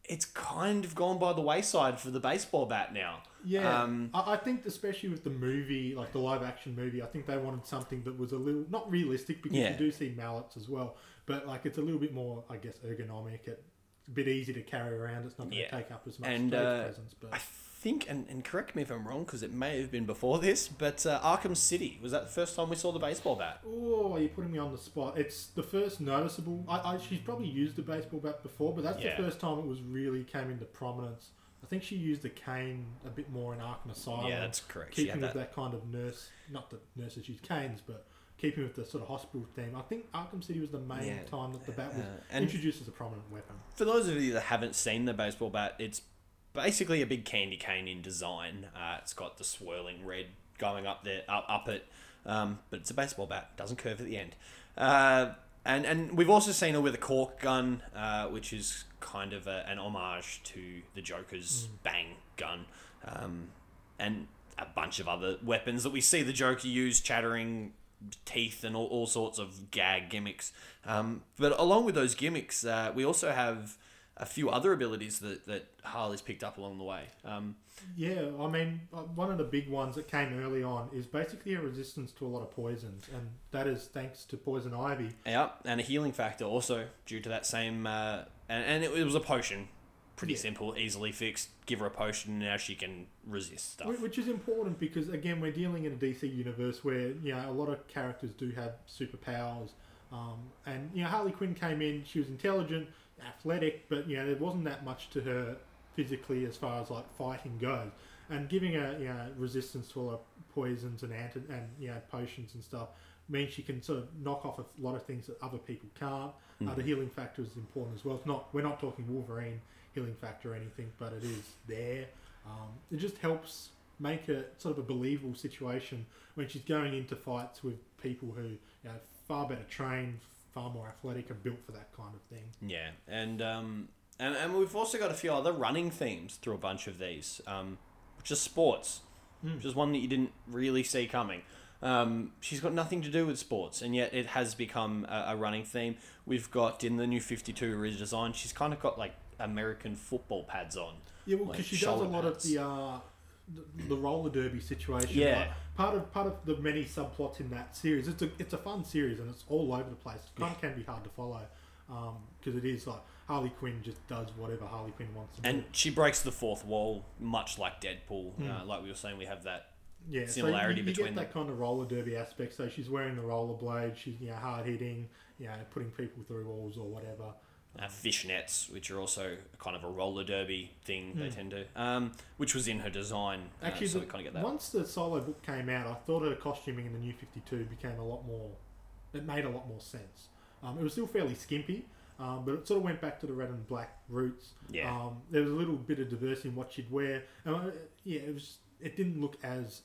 it's kind of gone by the wayside for the baseball bat now.
yeah,
Um,
I, I think especially with the movie, like the live action movie, I think they wanted something that was a little not realistic because
Yeah.
you do see mallets as well, but like it's a little bit more, I guess, ergonomic. It, a bit easy to carry around. It's not going to
Yeah.
take up as much
And, uh,
presence. But
think, and, and correct me if I'm wrong, because it may have been before this, but uh, Arkham City, was that the first time we saw the baseball bat?
Oh, you're putting me on the spot. It's the first noticeable. I, I she's probably used a baseball bat before, but that's
Yeah.
the first time it was really came into prominence. I think she used the cane a bit more in Arkham Asylum.
Yeah, that's correct.
Keeping with that kind of nurse, not that nurses use canes, but keeping with the sort of hospital theme. I think Arkham City was the main
Yeah.
time that the bat was
Uh,
introduced as a prominent weapon.
For those of you that haven't seen the baseball bat, it's basically a big candy cane in design. Uh, it's got the swirling red going up there, up, up it, um, but it's a baseball bat. Doesn't curve at the end. Uh, and and we've also seen her with a cork gun, uh, which is kind of a, an homage to the Joker's bang gun, um, and a bunch of other weapons that we see the Joker use, chattering teeth and all, all sorts of gag gimmicks. Um, but along with those gimmicks, uh, we also have a few other abilities that, that Harley's picked up along the way. Um,
Yeah, I mean, uh, one of the big ones that came early on is basically a resistance to a lot of poisons, and that is thanks to poison ivy.
yeah, and a healing factor also due to that same. Uh, and, and it, was a potion. Pretty
Yeah.
simple, easily fixed. Give her a potion, and now she can resist stuff.
Which is important because again, we're dealing in a DC universe where you know a lot of characters do have superpowers, um, and you know Harley Quinn came in. She was intelligent, athletic, but you know there wasn't that much to her physically as far as like fighting goes. And giving her you know resistance to all of poisons and anti- and you know potions and stuff means she can sort of knock off a lot of things that other people can't. Uh, the healing factor is important as well. It's not we're not talking Wolverine healing factor or anything, but it is there. Um, it just helps make it sort of a believable situation when she's going into fights with people who you know far better trained, far more athletic, are built for that kind of thing.
Yeah, and um, and and we've also got a few other running themes through a bunch of these, um, which is sports, which is one that you didn't really see coming. Um, she's got nothing to do with sports, and yet it has become a, a running theme. We've got in the new Fifty Two redesign, she's kind of got like American football pads on.
Yeah, well,
like
because she does a lot
pads.
of the, uh, the the roller derby situation.
Yeah.
Like, part of part of the many subplots in that series. It's a it's a fun series and it's all over the place. It kind of can be hard to follow because it is like Harley Quinn just does whatever Harley Quinn wants to do.
And she breaks the fourth wall, much like Deadpool. Uh, like we were saying, we have that
yeah,
similarity
so you, you
between
get that kind of roller derby aspect. So she's wearing the roller blade. She's you know hard hitting. You know, putting people through walls or whatever.
Uh, fishnets, which are also kind of a roller derby thing they tend to, um, which was in her design. uh,
Actually,
so
the-
we kind of get that.
once the solo book came out, I thought her costuming in the New Fifty Two became a lot more. It made a lot more sense. Um, it was still fairly skimpy, um, but it sort of went back to the red and black roots.
Yeah.
Um, there was a little bit of diversity in what she'd wear. And, uh, yeah, it was. It didn't look as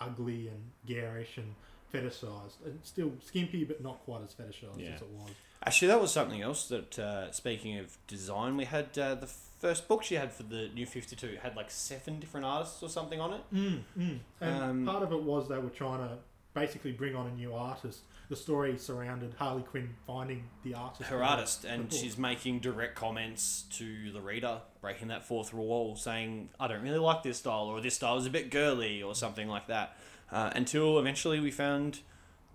ugly and garish and fetishized. It's still skimpy, but not quite as fetishized
Yeah.
as it was.
Actually, that was something else that, uh, speaking of design, we had uh, the first book she had for the New 52 had like seven different artists or something on it.
And
Um,
part of it was they were trying to basically bring on a new artist. The story surrounded Harley Quinn finding the artist.
Her artist, and she's making direct comments to the reader, breaking that fourth wall, saying, I don't really like this style, or this style is a bit girly, or something like that. Uh, until eventually we found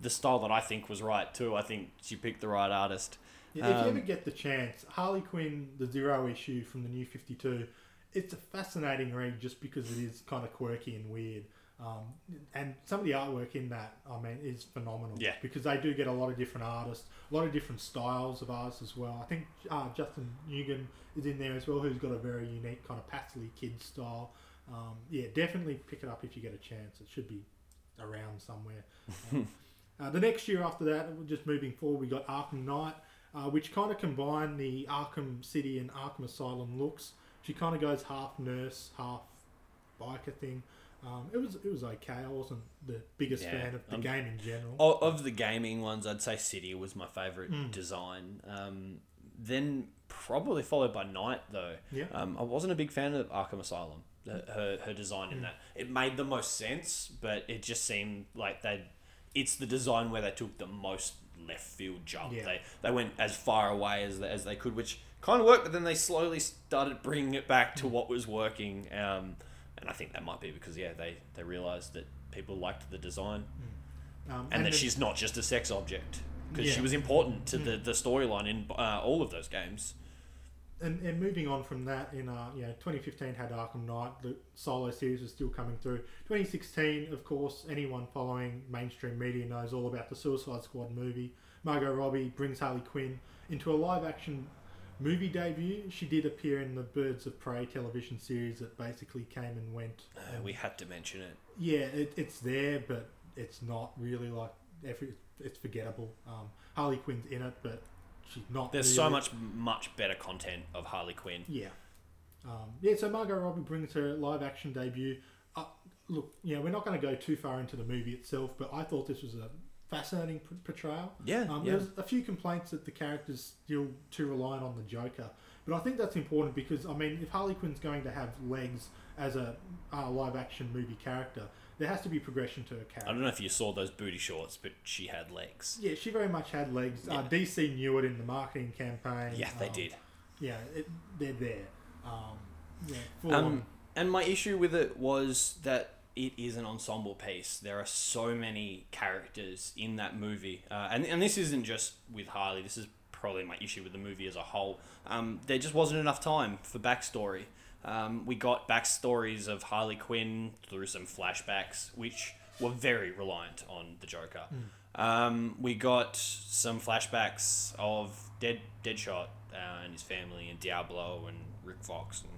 the style that I think was right, too. I think she picked the right artist.
Yeah, if you
Um,
ever get the chance, Harley Quinn, the Zero issue from the New Fifty Two, it's a fascinating read just because it is kind of quirky and weird. Um, and some of the artwork in that, I mean, is phenomenal.
Yeah.
Because they do get a lot of different artists, a lot of different styles of artists as well. I think uh, Justin Newgan is in there as well, who's got a very unique kind of pastely kid style. Um, yeah, definitely pick it up if you get a chance. It should be around somewhere. Um, uh, the next year after that, just moving forward, we got Arkham Knight, uh, which kind of combined the Arkham City and Arkham Asylum looks. She kind of goes half nurse, half biker thing. Um, it was it was okay. I wasn't the biggest
Yeah,
fan of the
um,
game in general.
Of the gaming ones, I'd say City was my favourite
Hmm.
design. Um, then probably followed by Knight, though.
Yeah.
Um, I wasn't a big fan of Arkham Asylum. Her her design
Hmm.
in that it made the most sense, but it just seemed like they. It's the design where they took the most left field jump.
Yeah.
They they went as far away as they, as they could, which kind of worked. But then they slowly started bringing it back to what was working. Um, and I think that might be because yeah, they they realized that people liked the design
Um,
and, that
then-
she's not just a sex object because she was important to the, the storyline in uh, all of those games.
And, and moving on from that, in uh, you know, 2015 had Arkham Knight. The solo series was still coming through. 2016, of course, anyone following mainstream media knows all about the Suicide Squad movie. Margot Robbie brings Harley Quinn into a live-action movie debut. She did appear in the Birds of Prey television series that basically came and went.
Uh, we had to mention it.
Yeah, it, it's there, but it's not really like every. It's forgettable. Um, Harley Quinn's in it, but she's not.
There's so much much better content of Harley Quinn.
yeah. Um, yeah, so Margot Robbie brings her live action debut. Uh, look, you know, we're not going to go too far into the movie itself, but I thought this was a fascinating p- portrayal.
Yeah,
Um,
yeah.
There's a few complaints that the character's still too reliant on the Joker, but I think that's important because, I mean, if Harley Quinn's going to have legs as a uh, live action movie character, there has to be progression to her character.
I don't know if you saw those booty shorts, but she had legs.
Yeah, she very much had legs. Uh, DC knew it in the marketing campaign.
Yeah, they
Um,
did.
Yeah, it, they're there. Um, yeah, full on.
Um, and my issue with it was that it is an ensemble piece. There are so many characters in that movie, uh, and and this isn't just with Harley. This is probably my issue with the movie as a whole. Um, there just wasn't enough time for backstory. Um, we got backstories of Harley Quinn through some flashbacks, which were very reliant on the Joker. Um, we got some flashbacks of Dead Deadshot uh, and his family, and Diablo and Rick Fox, and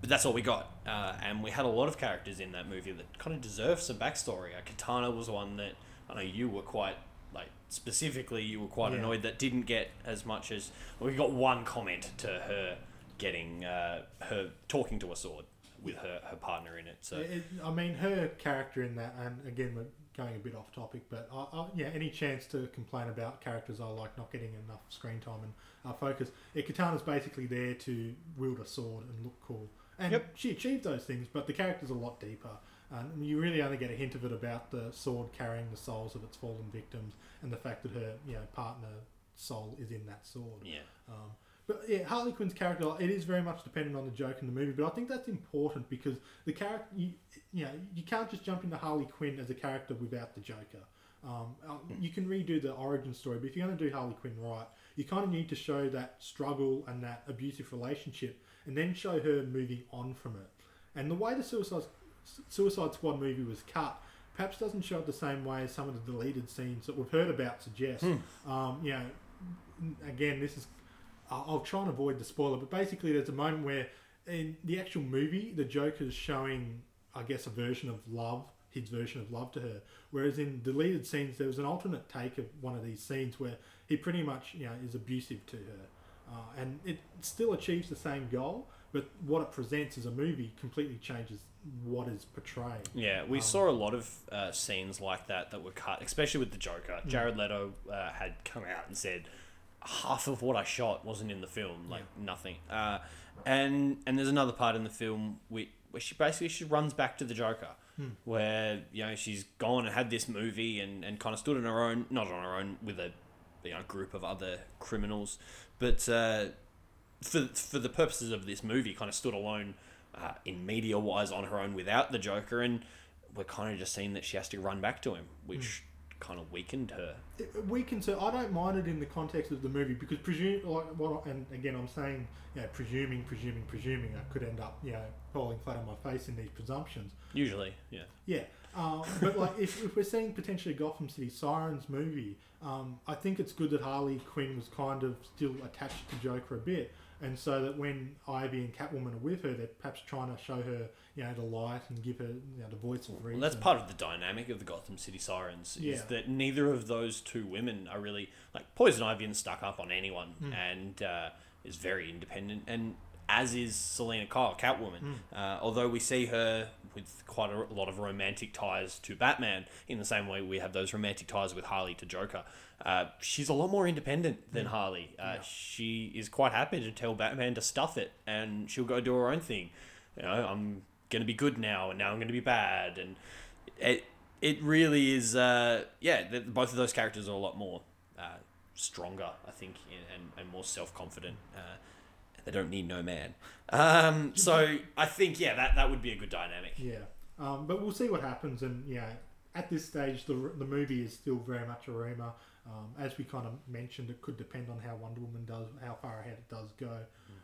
but that's all we got. Uh, and we had a lot of characters in that movie that kind of deserve some backstory. Uh, Katana was one that I know you were quite like specifically you were quite
Yeah.
annoyed that didn't get as much as we got one comment to her getting uh, her talking to a sword. with her, her partner in it. So
It, I mean, her character in that, and again, we're going a bit off topic, but I, I, yeah, any chance to complain about characters I like not getting enough screen time and uh, focus. Yeah, Katana's basically there to wield a sword and look cool, and
Yep.
she achieved those things, but the character's a lot deeper. And you really only get a hint of it about the sword carrying the souls of its fallen victims, and the fact that her, you know, partner soul is in that sword.
yeah,
Um, but yeah, Harley Quinn's character it is very much dependent on the joke in the movie, but I think that's important because the character you, you know you can't just jump into Harley Quinn as a character without the Joker. Um, uh, you can redo the origin story, but if you're going to do Harley Quinn right, you kind of need to show that struggle and that abusive relationship, and then show her moving on from it. And the way the Suicide Suicide Squad movie was cut perhaps doesn't show it the same way as some of the deleted scenes that we've heard about suggest. Um, you know, again, this is I'll, I'll try and avoid the spoiler, but basically, there's a moment where in the actual movie, the Joker's showing, I guess, a version of love, his version of love to her. Whereas in deleted scenes, there was an alternate take of one of these scenes where he pretty much, you know, is abusive to her, uh, and it still achieves the same goal. But what it presents as a movie completely changes what is portrayed.
yeah. We saw a lot of uh, scenes like that that were cut, especially with the Joker. Jared Leto uh, had come out and said half of what I shot wasn't in the film, like nothing. Uh, and and there's another part in the film where, where she basically she runs back to the Joker, where you know she's gone and had this movie and, and kind of stood on her own, not on her own with a you know group of other criminals, but uh, for for the purposes of this movie, kind of stood alone uh, in media wise on her own without the Joker, and we're kind of just seeing that she has to run back to him, which kind of weakened her.
it weakens her. I don't mind it in the context of the movie because presume like what I, and again I'm saying you know presuming presuming presuming I could end up you know falling flat on my face in these presumptions.
Usually, yeah.
Yeah, um, but like if, if we're seeing potentially Gotham City Sirens movie, um, I think it's good that Harley Quinn was kind of still attached to Joker a bit, and so that when Ivy and Catwoman are with her, they're perhaps trying to show her you know the light and give her you know the voice of reason.
Well, that's part of the dynamic of the Gotham City Sirens is
Yeah.
that neither of those two women are really like Poison Ivy isn't stuck up on anyone and uh, is very independent, and as is Selina Kyle, Catwoman. Uh, although we see her with quite a lot of romantic ties to Batman, in the same way we have those romantic ties with Harley to Joker. Uh, she's a lot more independent than Harley. Uh, She is quite happy to tell Batman to stuff it, and she'll go do her own thing. You know, I'm gonna be good now, and now I'm gonna be bad, and it it really is. Uh, yeah, th both of those characters are a lot more uh, stronger, I think, and and more self confident. Uh, they don't need no man. Um, so I think yeah, that that would be a good dynamic.
Yeah, um, but we'll see what happens. And yeah, at this stage, the the movie is still very much a rumor. Um, as we kind of mentioned, it could depend on how Wonder Woman does, how far ahead it does go.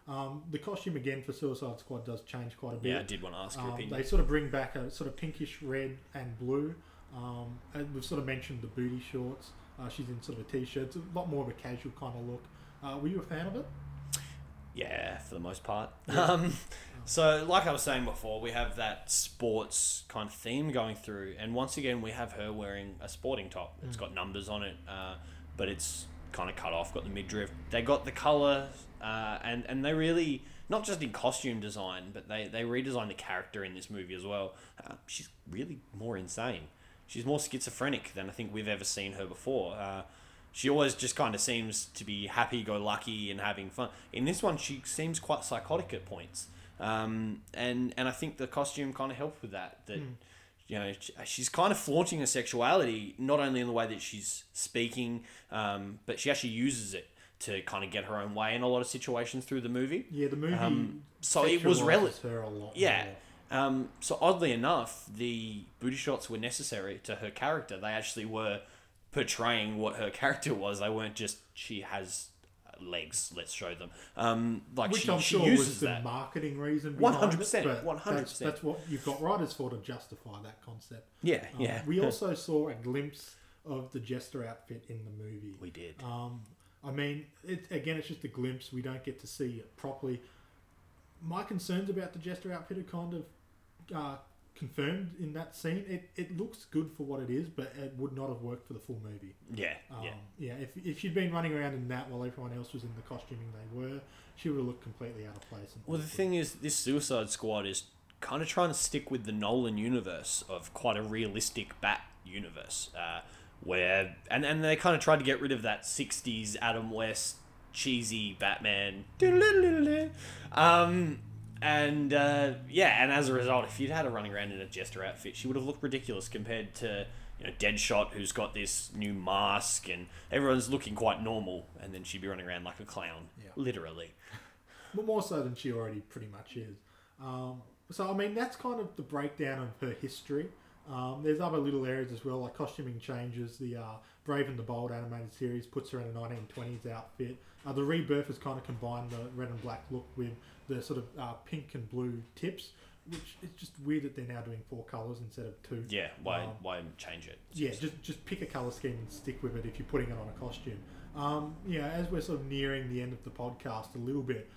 Um, the costume again for Suicide Squad does change quite a bit.
Yeah, I did want to ask your
Um,
opinion.
they sort of bring back a sort of pinkish red and blue. Um, and we've sort of mentioned the booty shorts. Uh, she's in sort of a t-shirt. It's a lot more of a casual kind of look. Uh, were you a fan of it?
Yeah, for the most part. Um, so, like I was saying before, we have that sports kind of theme going through, and once again, we have her wearing a sporting top. It's got numbers on it, uh, but it's kind of cut off. Got the midriff. They got the color, uh, and and they really not just in costume design, but they they redesigned the character in this movie as well. Uh, she's really more insane. She's more schizophrenic than I think we've ever seen her before. Uh, she always just kind of seems to be happy-go-lucky and having fun. In this one, she seems quite psychotic at points, um, and and I think the costume kind of helped with that. That you know she's kind of flaunting her sexuality, not only in the way that she's speaking, um, but she actually uses it to kind of get her own way in a lot of situations through the movie.
Yeah, the movie.
Um, so it was
sexualises
rel-
her a lot.
Yeah. Um, so oddly enough, the booty shots were necessary to her character. They actually were portraying what her character was. They weren't just she has legs. Let's show them. Um, like
Which
she,
I'm
she
sure
uses
was the
that.
marketing reason. behind
100%, 100%.
That's, that's what you've got writers for to justify that concept.
yeah,
Um,
yeah.
We also saw a glimpse of the Jester outfit in the movie.
we did.
Um, I mean, it, again, it's just a glimpse. We don't get to see it properly. My concerns about the Jester outfit are kind of uh, confirmed in that scene. It, it looks good for what it is, but it would not have worked for the full movie.
yeah,
Um,
yeah.
yeah. If, if she'd been running around in that while everyone else was in the costuming they were, she would have looked completely out of place. and
Well, the thing is, this Suicide Squad is kind of trying to stick with the Nolan universe of quite a realistic Bat universe, uh, where and and they kind of tried to get rid of that '60s Adam West cheesy Batman. Um, and uh, yeah, and as a result, if you'd had her running around in a jester outfit, she would have looked ridiculous compared to you know Deadshot, who's got this new mask, and everyone's looking quite normal, and then she'd be running around like a clown,
Yeah.
literally.
but more so than she already pretty much is. Um, so I mean, that's kind of the breakdown of her history. Um, there's other little areas as well, like costuming changes. The uh, Brave and the Bold animated series puts her in a 1920s outfit. Uh, the Rebirth has kind of combined the red and black look with the sort of uh, pink and blue tips, which it's just weird that they're now doing four colours instead of two.
Yeah, why
Um,
why change it?
yeah, just just pick a color scheme and stick with it if you're putting it on a costume. Um, yeah, as we're sort of nearing the end of the podcast a little bit,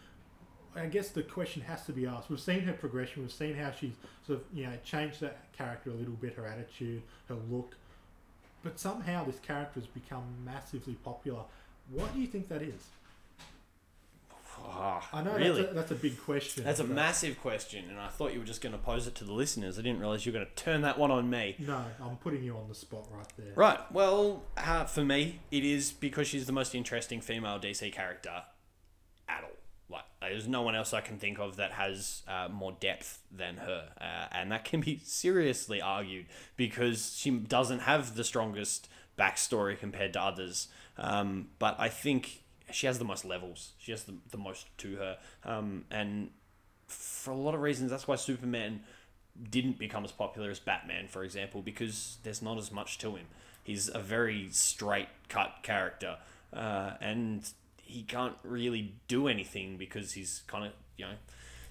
I guess the question has to be asked. We've seen her progression. We've seen how she's sort of you know changed that character a little bit, her attitude, her look. But somehow this character has become massively popular. What do you think that is?
Ah,
I know
really.
that's, a, that's a big question.
That's a
but-
massive question, and I thought you were just going to pose it to the listeners. I didn't realize you were going to turn that one on me.
No, I'm putting you on the spot right there.
Right. Well, uh, for me, it is because she's the most interesting female DC character at all. Like, there's no one else I can think of that has uh, more depth than her, uh, and that can be seriously argued because she doesn't have the strongest backstory compared to others. Um, but I think she has the most levels. She has the, the most to her, um, and for a lot of reasons, that's why Superman didn't become as popular as Batman, for example, because there's not as much to him. He's a very straight cut character, uh, and he can't really do anything because he's kind of you know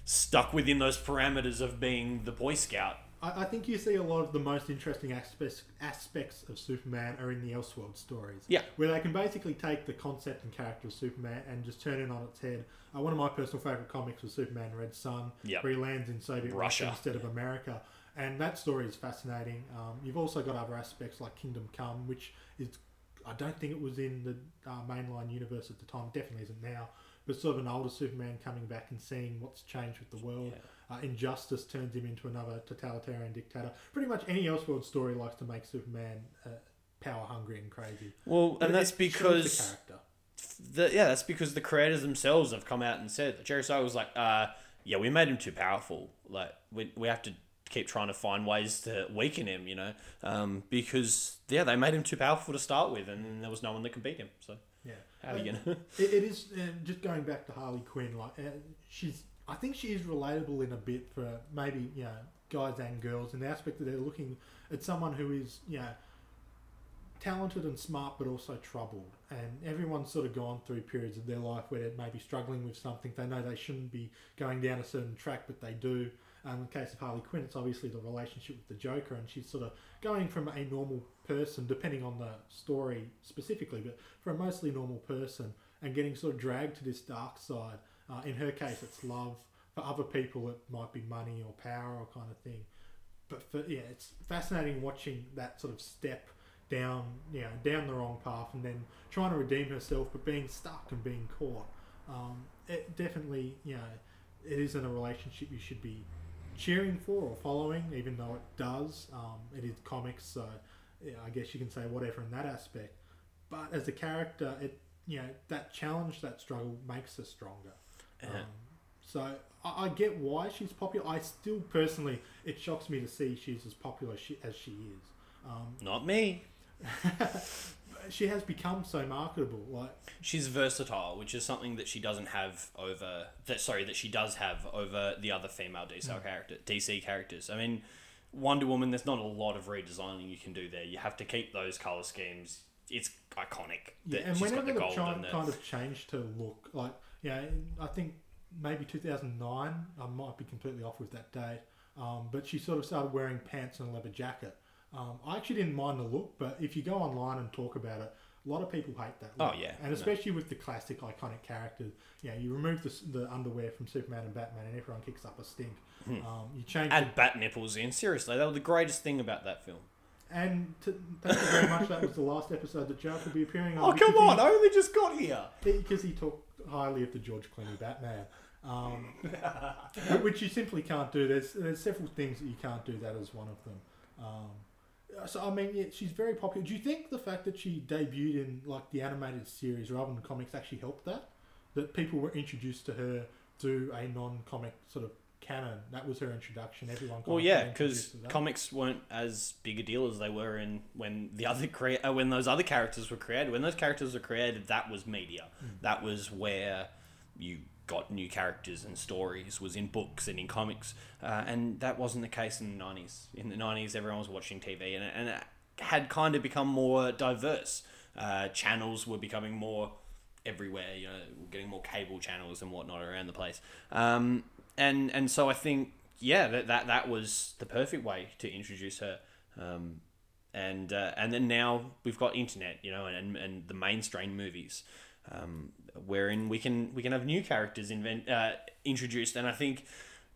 stuck within those parameters of being the Boy Scout.
I, I think you see a lot of the most interesting aspects aspects of Superman are in the Elseworld stories.
Yeah.
Where they can basically take the concept and character of Superman and just turn it on its head. Uh, one of my personal favourite comics was Superman Red Sun,
Yep.
where he lands in Soviet Russia,
Russia.
instead of America. And that story is fascinating. Um, you've also got other aspects like Kingdom Come, which is, I don't think it was in the uh, mainline universe at the time, definitely isn't now, but sort of an older Superman coming back and seeing what's changed with the world. Uh, Injustice turns him into another totalitarian dictator. Pretty much any Elseworld story likes to make Superman uh, power hungry and crazy.
Well,
But
and that's
it shows the
because the, yeah, that's because the creators themselves have come out and said Jerry Siegel was like, uh, yeah, we made him too powerful. Like we we have to keep trying to find ways to weaken him, you know, um, because yeah, they made him too powerful to start with, and there was no one that could beat him. So
Yeah.
how are you gonna?
it, it is uh, just going back to Harley Quinn. Like uh, she's, I think she is relatable in a bit for maybe you know guys and girls in the aspect that they're looking at someone who is you know talented and smart, but also troubled. And everyone's sort of gone through periods of their life where they may be struggling with something. They know they shouldn't be going down a certain track, but they do. Um, in the case of Harley Quinn, it's obviously the relationship with the Joker, and she's sort of going from a normal person, depending on the story specifically, but for a mostly normal person, and getting sort of dragged to this dark side. Uh, in her case, it's love. For other people, it might be money or power or kind of thing. But for yeah, it's fascinating watching that sort of step down, you know, down the wrong path, and then trying to redeem herself, but being stuck and being caught. Um, it definitely, you know, it isn't a relationship you should be cheering for or following, even though it does. Um, it is comics, so I guess you can say whatever in that aspect. But as a character, it you know that challenge, that struggle makes her stronger.
Yeah.
Um, so I, I get why she's popular. I still personally, it shocks me to see she's as popular as she, as she is. Um,
Not me.
she has become so marketable. Like
She's versatile, which is something that she doesn't have over that. Sorry, that she does have over the other female DC
Hmm.
character DC characters. I mean, Wonder Woman. There's not a lot of redesigning you can do there. You have to keep those color schemes. It's iconic
Yeah, and
she's got
whenever
the and the.
kind of changed to look, like yeah, I think maybe 2009. I might be completely off with that date, um, but she sort of started wearing pants and a leather jacket. Um, I actually didn't mind the look, but if you go online and talk about it, a lot of people hate that. Look.
Oh, yeah,
and
no.
especially with the classic iconic characters. Yeah, you remove the, the underwear from Superman and Batman, and everyone kicks up a stink. Um, you change
Add bat nipples in. Seriously, that was the greatest thing about that film.
And to, thank you very much. That was the last episode that Jarrett will be appearing on.
Oh come on!
he-
I only just got here.
because he talked highly of the George Clooney Batman. Um, which you simply can't do. There's there's several things that you can't do. That is one of them. Um, so I mean, yeah, she's very popular. Do you think the fact that she debuted in like the animated series rather than comics actually helped that? That people were introduced to her through a non-comic sort of canon. That was her introduction. Everyone.
Well, yeah, because comics weren't as big a deal as they were in when the other crea- uh, when those other characters were created. When those characters were created, that was media.
Hmm.
That was where you got new characters and stories. Was in books and in comics, uh, and that wasn't the case in the nineties. In the nineties, everyone was watching TV, and and it had kind of become more diverse. Uh, channels were becoming more everywhere. You know, getting more cable channels and whatnot around the place. Um, and and so I think yeah, that that, that was the perfect way to introduce her. Um, and uh, and then now we've got internet, you know, and, and the mainstream movies, um, wherein we can we can have new characters invent uh, introduced. And I think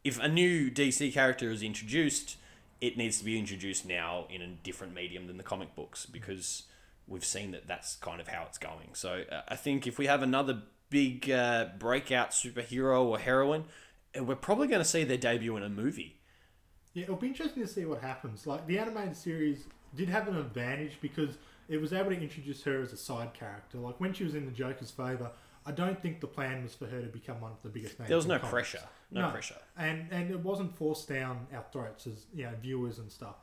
if a new DC character is introduced, it needs to be introduced now in a different medium than the comic books because we've seen that that's kind of how it's going. So uh, I think if we have another big uh, breakout superhero or heroine, we're probably going to see their debut in a movie.
Yeah, it'll be interesting to see what happens. Like the animated series did have an advantage because it was able to introduce her as a side character. Like when she was in the Joker's favor, I don't think the plan was for her to become one of the biggest names.
There was no
comics.
pressure. No, pressure.
and and it wasn't forced down our throats as you know viewers and stuff.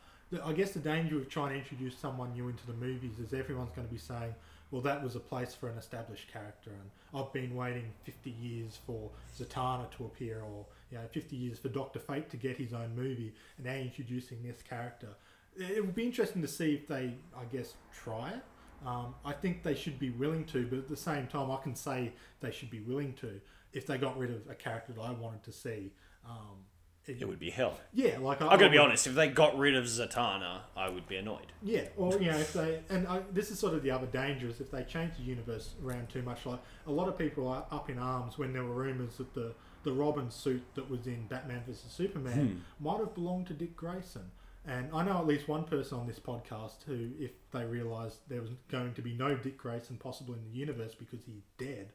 I guess the danger of trying to introduce someone new into the movies is everyone's going to be saying, "Well, that was a place for an established character," and I've been waiting fifty years for Zatanna to appear, or you know, fifty years for Doctor Fate to get his own movie, and now introducing this character. It it would be interesting to see if they, I guess, try it. Um, I think they should be willing to, but at the same time, I can say they should be willing to if they got rid of a character that I wanted to see. Um,
It would be hell.
yeah, like I,
I'm gonna be honest. If they got rid of Zatanna, I would be annoyed.
Yeah, or you know, if they and I, this is sort of the other danger is if they change the universe around too much. Like a lot of people are up in arms when there were rumors that the the Robin suit that was in Batman vs Superman might have belonged to Dick Grayson. And I know at least one person on this podcast who, if they realised there was going to be no Dick Grayson possible in the universe because he's dead,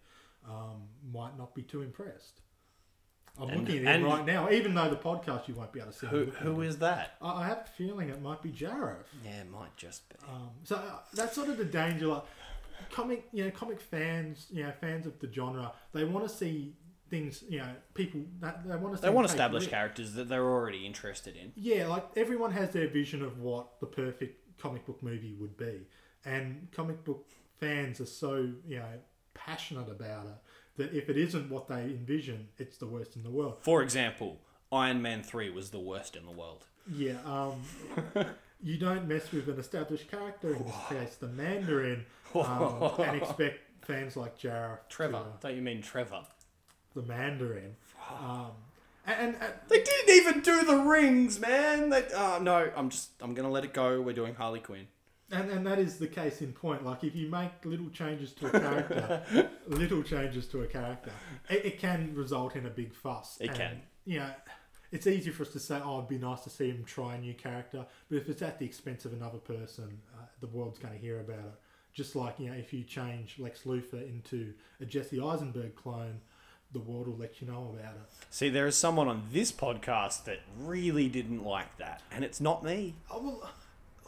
um, might not be too impressed. I'm
And-
looking at him right now, even though the podcast you won't be able to see.
Who who is that?
I I have a feeling it might be Jarrett.
Yeah, it might just be.
Um, so uh, that's sort of the danger. Like comic, you know, comic fans, you know, fans of the genre, they want to see things. You know, people that they want to.
They want established characters that they're already interested in.
Yeah, like everyone has their vision of what the perfect comic book movie would be, and comic book fans are so you know passionate about it that if it isn't what they envision, it's the worst in the world.
For example, Iron Man three was the worst in the world.
Yeah, um, you don't mess with an established character in this case, the Mandarin, um, and expect fans like Jarrett,
Trevor,
to-
don't you mean Trevor?
the Mandarin. Um, and, and, and
They didn't even do the rings, man. They, oh no, I'm just I'm gonna let it go. We're doing Harley Quinn.
And, and that is the case in point. Like, if you make little changes to a character, little changes to a character, it, it can result in a big fuss.
It
And,
can.
You know, it's easy for us to say, oh, it'd be nice to see him try a new character. But if it's at the expense of another person, uh, the world's going to hear about it. Just like, you know, if you change Lex Luthor into a Jesse Eisenberg clone, the world will let you know about it.
See, there is someone on this podcast that really didn't like that, and it's not me.
Oh, well,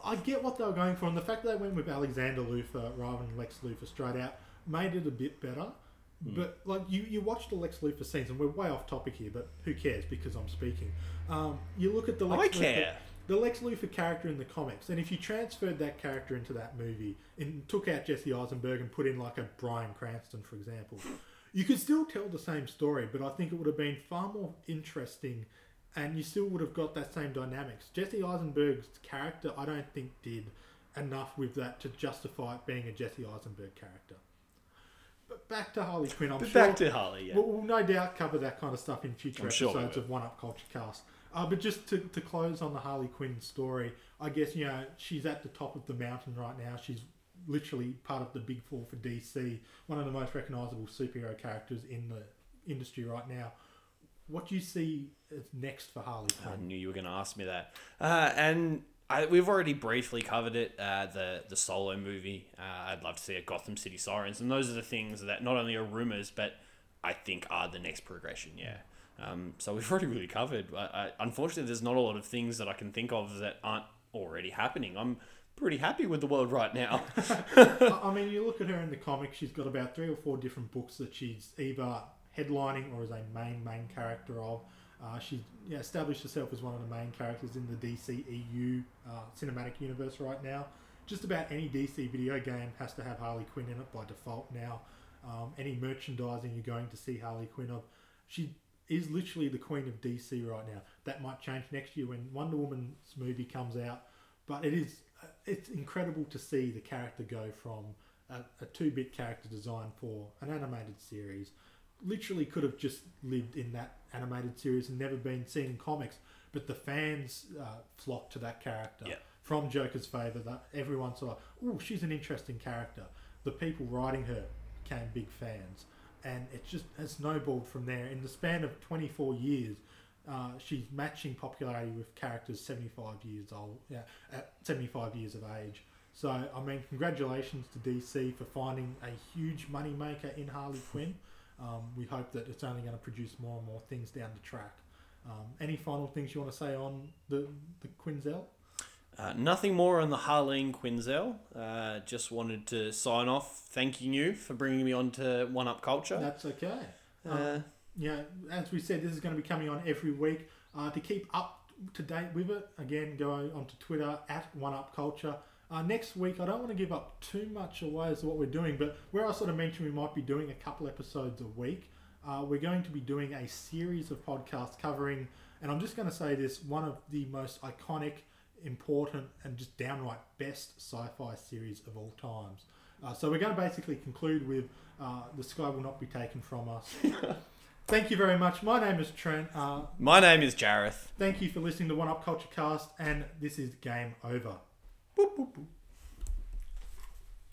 I get what they were going for, and the fact that they went with Alexander Luthor rather than Lex Luthor straight out made it a bit better. But like you, you watch the Lex Luthor scenes, and we're way off topic here, but who cares because I'm speaking. Um, you look at the Lex
I
Luthor,
care.
the Lex Luthor character in the comics, and if you transferred that character into that movie and took out Jesse Eisenberg and put in like a Bryan Cranston, for example, you could still tell the same story, but I think it would have been far more interesting, and you still would have got that same dynamics. Jesse Eisenberg's character, I don't think, did enough with that to justify it being a Jesse Eisenberg character. But back to Harley Quinn, I'm
But
sure.
back to Harley, yeah.
We'll, we'll no doubt cover that kind of stuff in future
I'm
episodes
will.
of One Up Culture Cast. Uh, but just to, to close on the Harley Quinn story, I guess, you know, she's at the top of the mountain right now. She's literally part of the big four for DC, one of the most recognisable superhero characters in the industry right now. What do you see next for Harley
I knew you were going to ask me that. Uh, and I, we've already briefly covered it. Uh, the the solo movie. Uh, I'd love to see a Gotham City Sirens, and those are the things that not only are rumors, but I think are the next progression. Yeah. Um, so we've already really covered. I, I, unfortunately, there's not a lot of things that I can think of that aren't already happening. I'm pretty happy with the world right now.
I I mean, you look at her in the comics, she's got about three or four different books that she's either headlining or as a main, main character of. Uh, she's yeah, established herself as one of the main characters in the DCEU uh, cinematic universe right now. Just about any DC video game has to have Harley Quinn in it by default now. Um, any merchandising you're going to see Harley Quinn of, she is literally the queen of DC right now. That might change next year when Wonder Woman's movie comes out, but it is it's incredible to see the character go from a, a two-bit character design for an animated series. Literally could have just lived in that animated series and never been seen in comics, but the fans uh, flocked to that character
Yeah.
from Joker's favor. That everyone saw, oh, she's an interesting character. The people writing her became big fans, and it just has snowballed from there. In the span of 24 years, uh, she's matching popularity with characters 75 years old, yeah, at 75 years of age. So, I mean, congratulations to DC for finding a huge moneymaker in Harley Quinn. Um, we hope that it's only going to produce more and more things down the track. Um, any final things you want to say on the the Quinzel?
Uh, nothing more on the Harleen Quinzel. Uh, just wanted to sign off thanking you for bringing me on to One Up Culture.
That's okay.
Uh,
Um, yeah, as we said, this is going to be coming on every week. Uh, to keep up to date with it, again, go on to Twitter at OneUpCulture. Uh, next week, I don't want to give up too much away as to what we're doing, but where I sort of mentioned we might be doing a couple episodes a week, uh, we're going to be doing a series of podcasts covering, and I'm just going to say this, one of the most iconic, important, and just downright best sci-fi series of all times. Uh, so we're going to basically conclude with uh, The Sky Will Not Be Taken From Us. Thank you very much. My name is Trent. Uh,
My name is Jarrett.
thank you for listening to One Up Culture Cast, and this is Game Over. Pu, pu, pu.